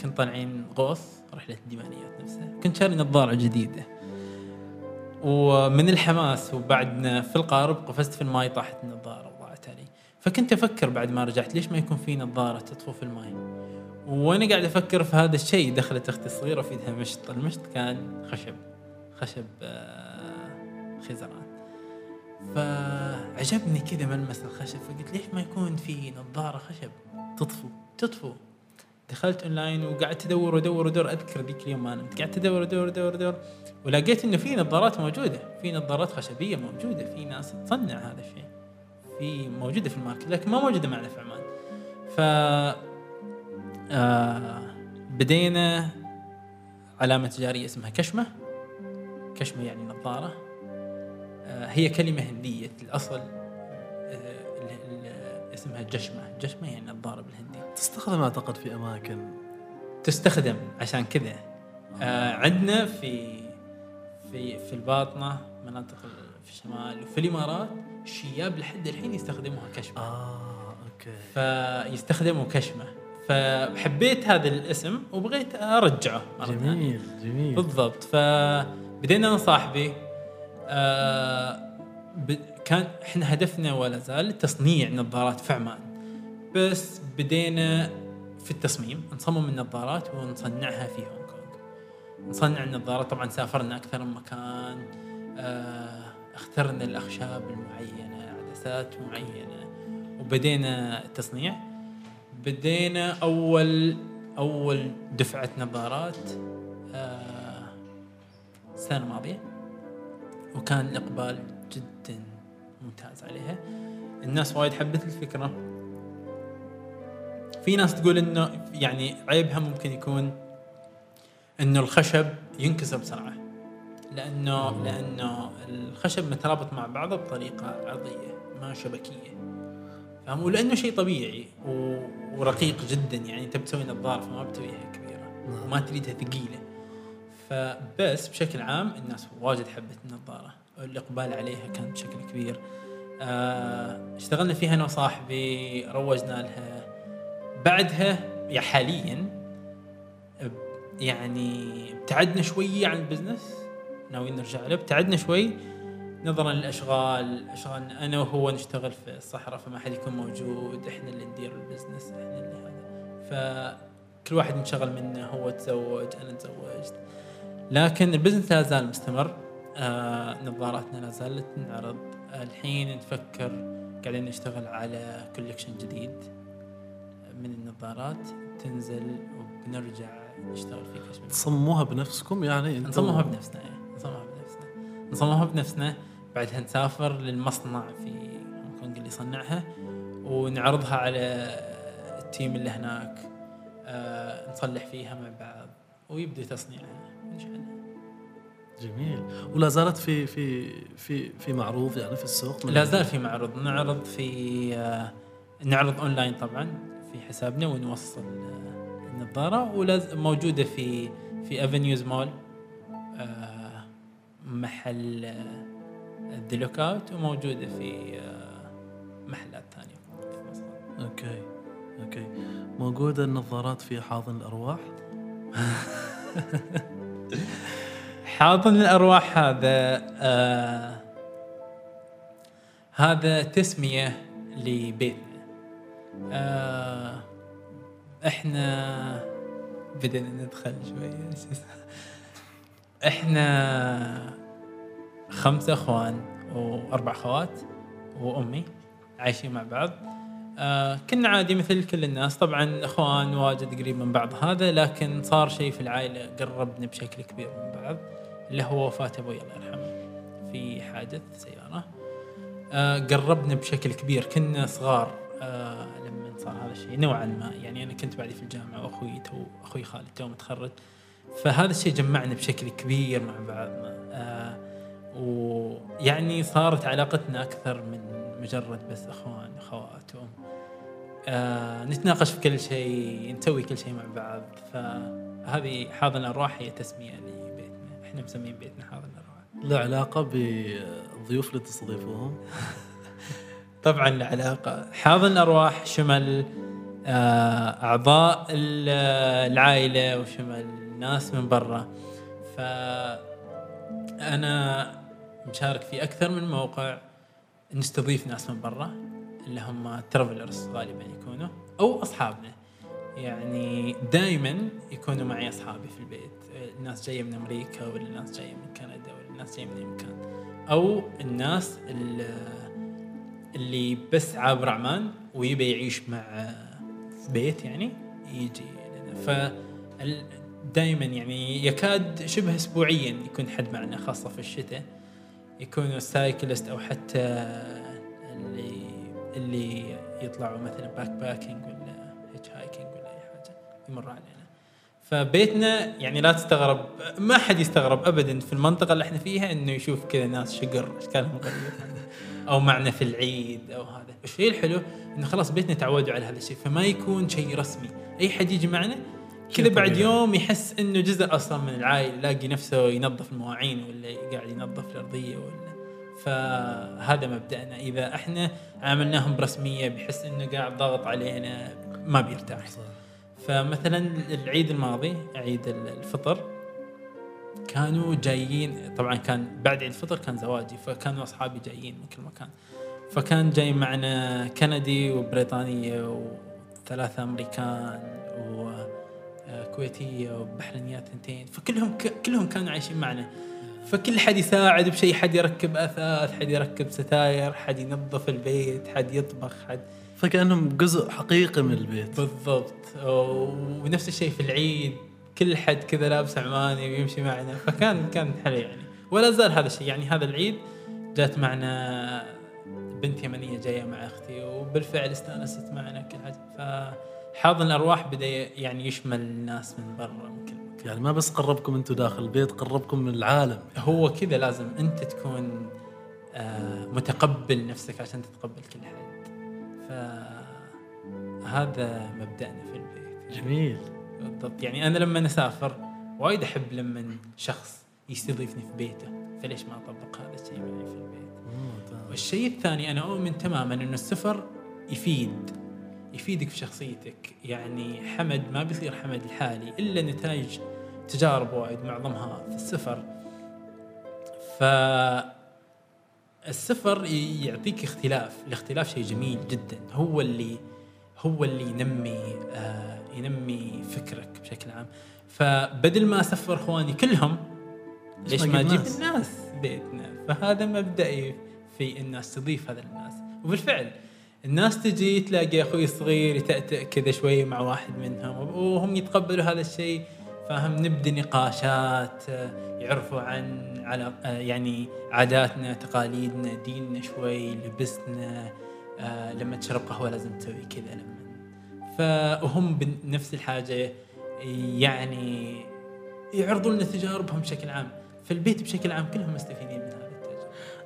كنت طالعين غوص رحلة الديوانيات نفسها. كنت شاري نظارة جديدة. ومن الحماس وبعدنا في القارب قفزت في الماي طاحت النظارة وضاعت علي. فكنت أفكر بعد ما رجعت ليش ما يكون في نظارة تطفو في الماي؟ وأنا قاعد أفكر في هذا الشيء دخلت أختي الصغيرة في مشط، المشط كان خشب خشب آه، خزران. فعجبني كذا ملمس الخشب فقلت ليش ما يكون في نظارة خشب؟ تطفو. تطفو. دخلت اونلاين وقعدت أدور وأدور وأدور. أذكر ذيك اليوم ما نمت. قعدت أدور ادور ادور ادور ولقيت إنه في نظارات موجودة. في نظارات خشبية موجودة. في ناس تصنع هذا الشيء. في موجودة في ال market لكن ما موجودة معنا في عمان. ف آه بدينا علامة تجارية اسمها كشمة. كشمة يعني نظارة. هي كلمة هندية الأصل آه اسمها جشمة. جشمة يعني نظاره بالهندي. تستخدم أعتقد في أماكن. تستخدم عشان كذا. آه. عندنا في في في الباطنة مناطق في الشمال وفي الإمارات الشياب لحد الحين يستخدموها كشمة. آه أوكي. فيستخدموا كشمة. فحبيت هذا الاسم وبغيت أرجعه مرة. جميل جميل. بالضبط. فبدينا أنا صاحبي آه كان إحنا هدفنا ولا زال تصنيع نظارات في عمان بس بدينا في التصميم نصمم النظارات ونصنعها في هونغ كونغ. نصنع النظارات طبعا سافرنا أكثر من مكان. آه اخترنا الأخشاب المعينة عدسات معينة وبدينا التصنيع. بدينا أول أول دفعة نظارات آه، السنة الماضية. وكان الاقبال جدا ممتاز عليها. الناس وايد حبت الفكرة. في ناس تقول إنه يعني عيبها ممكن يكون إنه الخشب ينكسر بسرعة. لأنه لأنه الخشب مترابط مع بعضه بطريقة عرضية ما شبكية. فاهم؟ ولأنه شيء طبيعي و... ورقيق جدا. يعني أنت بتسوي نظارة فما بتسويها كبيرة. وما تريدها ثقيلة. فبس بشكل عام الناس واجد حبت النظارة. الإقبال عليها كان بشكل كبير. آه اشتغلنا فيها أنا وصاحبي روجنا لها. بعدها يا حاليا يعني ابتعدنا شوية عن البزنس ناويين نرجع له. ابتعدنا شوي نظرا للأشغال أشغالنا أنا وهو نشتغل في الصحراء فما حد يكون موجود. إحنا اللي ندير ال business إحنا اللي هذا. فكل واحد منشغل منا هو تزوج أنا تزوجت. لكن ال business لا زال مستمر. آه نظاراتنا لا زالت نعرض الحين نفكر قاعدين نشتغل على collection جديد من النظارات تنزل وبنرجع نشتغل في كشف تصمموها بنفسكم يعني أنتم؟ نصممها بنفسنا إيه، نصممها بنفسنا. نصممها بنفسنا. بعدها نسافر للمصنع في هونغ كونغ اللي يصنعها ونعرضها على التيم اللي هناك. آه نصلح فيها مع بعض ويبدو تصنيعها. جميل. ولا زالت في في في في معروض يعني في السوق؟ لا زال في معرض نعرض في آه نعرض أونلاين طبعا في حسابنا ونوصل آه، النظارة. ولازم موجودة في في افنيوز مول آه، محل The Lookout وموجودة في محلات ثانية في مصر. أوكي. أوكي. موجودة النظارات في حاضن الأرواح؟ حاضن الأرواح هذا آه هذا تسمية لبيتنا آه إحنا بدنا ندخل شوية. إحنا خمسة إخوان وأربع أخوات وأمي عايشين مع بعض آه كنا عادي مثل كل الناس. طبعا إخوان واجد قريب من بعض هذا لكن صار شيء في العائلة قربنا بشكل كبير من بعض اللي هو وفاة أبوي الله يرحمه. في حادث سيارة. آه قربنا بشكل كبير. كنا صغار آه لما صار هذا الشيء نوعا ما. يعني أنا كنت بعدي في الجامعة وأخوي تو أخوي خالد تو متخرج. فهذا الشيء جمعنا بشكل كبير مع بعضنا. آه ويعني صارت علاقتنا أكثر من مجرد بس أخوان اخوات وام آه نتناقش في كل شيء نسوي كل شيء مع بعض. فهذه حاضن الأرواح هي تسمية لبيتنا. إحنا مسمين بيتنا حاضن الأرواح. له علاقة بالضيوف اللي تستضيفوهم طبعا العلاقه حاضن الأرواح شمل آه، أعضاء ال- العائلة وشمل ناس من برا. فانا مشارك في أكثر من موقع. نستضيف ناس من برا اللي هم ترافلرز غالبا يكونوا أو أصحابنا. يعني دائما يكونوا معي أصحابي في البيت. الناس جاية من أمريكا ولا الناس جاية من كندا ولا الناس جاية من أي مكان. أو الناس اللي بس عابر عمان ويبي يعيش مع في بيت يعني يجي لنا. ف دائما يعني يكاد شبه اسبوعيا يكون حد معنا خاصة في الشتاء. يكونوا سايكلست أو حتى اللي اللي يطلعوا مثلا backpacking ولا hitchhiking ولا أي حاجة يمر علينا. فبيتنا يعني لا تستغرب ما حد يستغرب ابدا في المنطقة اللي إحنا فيها إنه يشوف كذا ناس شقر اشكالهم غريبه أو معنا في العيد أو هذا. الشيء الحلو إنه خلاص بيتنا تعودوا على هذا الشيء فما يكون شيء رسمي. أي حد يجي معنا كذا بعد. يوم يحس إنه جزء أصلا من العائلة يلاقي نفسه ينظف المواعين ولا قاعد ينظف الأرضية ولا. فهذا مبدأنا. إذا إحنا عاملناهم برسمية بيحس إنه قاعد ضاغط علينا ما بيرتاح. فمثلا العيد الماضي عيد الفطر كانوا جايين طبعا كان بعد عيد الفطر كان زواجي فكانوا أصحابي جايين من كل مكان. فكان جاي معنا كندي وبريطانية وثلاثة أمريكان وكويتيه وبحرينيات ثنتين فكلهم ك- كلهم كانوا عايشين معنا. فكل حد يساعد بشيء حد يركب آثاث حد يركب ستاير حد ينظف البيت حد يطبخ حد فكأنهم جزء حقيقي من البيت. بالضبط. ونفس الشيء في العيد كل حد كذا لابس عماني ويمشي معنا. فكان كان حلو يعني. ولا زال هذا الشيء يعني هذا العيد جات معنا بنت يمنية جاية مع أختي وبالفعل استأنست معنا كل حاجة. فحاضن الأرواح بدأ يعني يشمل الناس من برا من كل مكان. يعني ما بس قربكم أنتم داخل البيت قربكم من العالم. هو كذا لازم أنت تكون آه، متقبل نفسك عشان تتقبل كل حد. فهذا مبدأنا في البيت. جميل. بالضبط. يعني أنا لما أسافر وايد أحب لما شخص يستضيفني في بيته. فليش ما أطبق هذا الشيء معي في البيت؟ ممتاز. والشيء الثاني أنا أؤمن تماما إنه السفر يفيد يفيدك في شخصيتك. يعني حمد ما بيصير حمد الحالي إلا نتائج تجارب وايد معظمها في السفر. ف السفر يعطيك اختلاف الاختلاف شيء جميل جدا. هو اللي هو اللي ينمي آه ينمي فكرك بشكل عام. فبدل ما أسفر اخواني كلهم ليش ما أجيب ناس؟ الناس؟ بيتنا فهذا مبدئي في الناس تضيف هذا الناس. وبالفعل الناس تجي تلاقي أخوي الصغير يتأتأ كذا شوي مع واحد منهم وهم يتقبلوا هذا الشيء فهم نبدا نقاشات آه، يعرفوا عن على آه، يعني عاداتنا تقاليدنا ديننا شوي لبسنا آه، لما تشرب قهوه لازم تسوي كذا لما. فهم بنفس الحاجة يعني يعرضوا لنا تجاربهم بشكل عام. فالبيت بشكل عام كلهم مستفيدين من هذه التجربه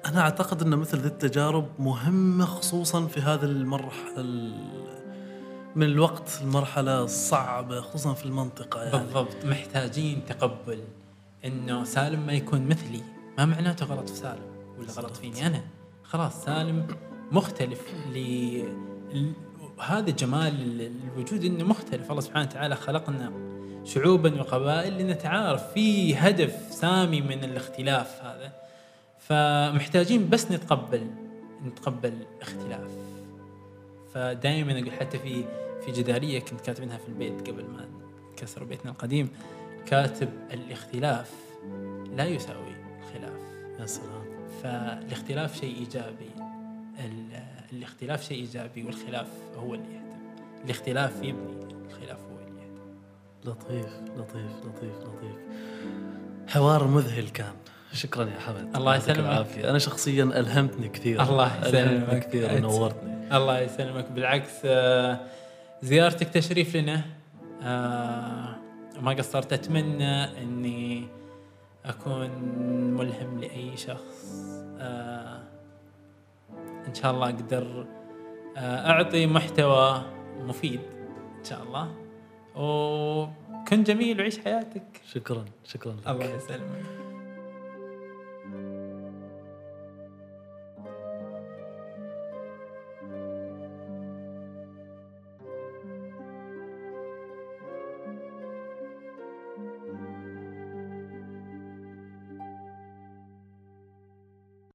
أنا أعتقد إن مثل ذي التجارب مهمة خصوصا في هذه المرحلة ال- من الوقت المرحلة الصعبة خصوصا في المنطقة يعني. بالضبط. محتاجين تقبل إنه سالم ما يكون مثلي. ما معناته غلط في سالم ولا غلط فيني أنا. خلاص سالم مختلف ل هذا جمال ال- الوجود إنه مختلف. الله سبحانه وتعالى خلقنا شعوبا وقبائل لنتعارف. في هدف سامي من الاختلاف هذا. فمحتاجين بس نتقبل نتقبل اختلاف. فدائما أقول حتى في في جداريه كنت كاتبينها في البيت قبل ما كسروا بيتنا القديم. كاتب الاختلاف لا يساوي الخلاف. يا سلام. فالاختلاف شيء إيجابي. ال- الاختلاف شيء إيجابي والخلاف هو اللي يهدم الاختلاف يبني الخلاف هو اللي يهدم لطيف لطيف لطيف لطيف. حوار مذهل كان. شكرا يا حمد. الله يسلمك. العافية. أنا شخصيا ألهمتني كثير الله يسلمك. كثير ونورتني. الله يسلمك. بالعكس آه، زيارتك تشريف لنا. آه، ما قصرت. أتمنى إني أكون ملهم لأي شخص. آه، إن شاء الله أقدر آه، أعطي محتوى مفيد إن شاء الله. وكن جميل. وعيش حياتك. شكرا. شكرا لك. الله يسلمك.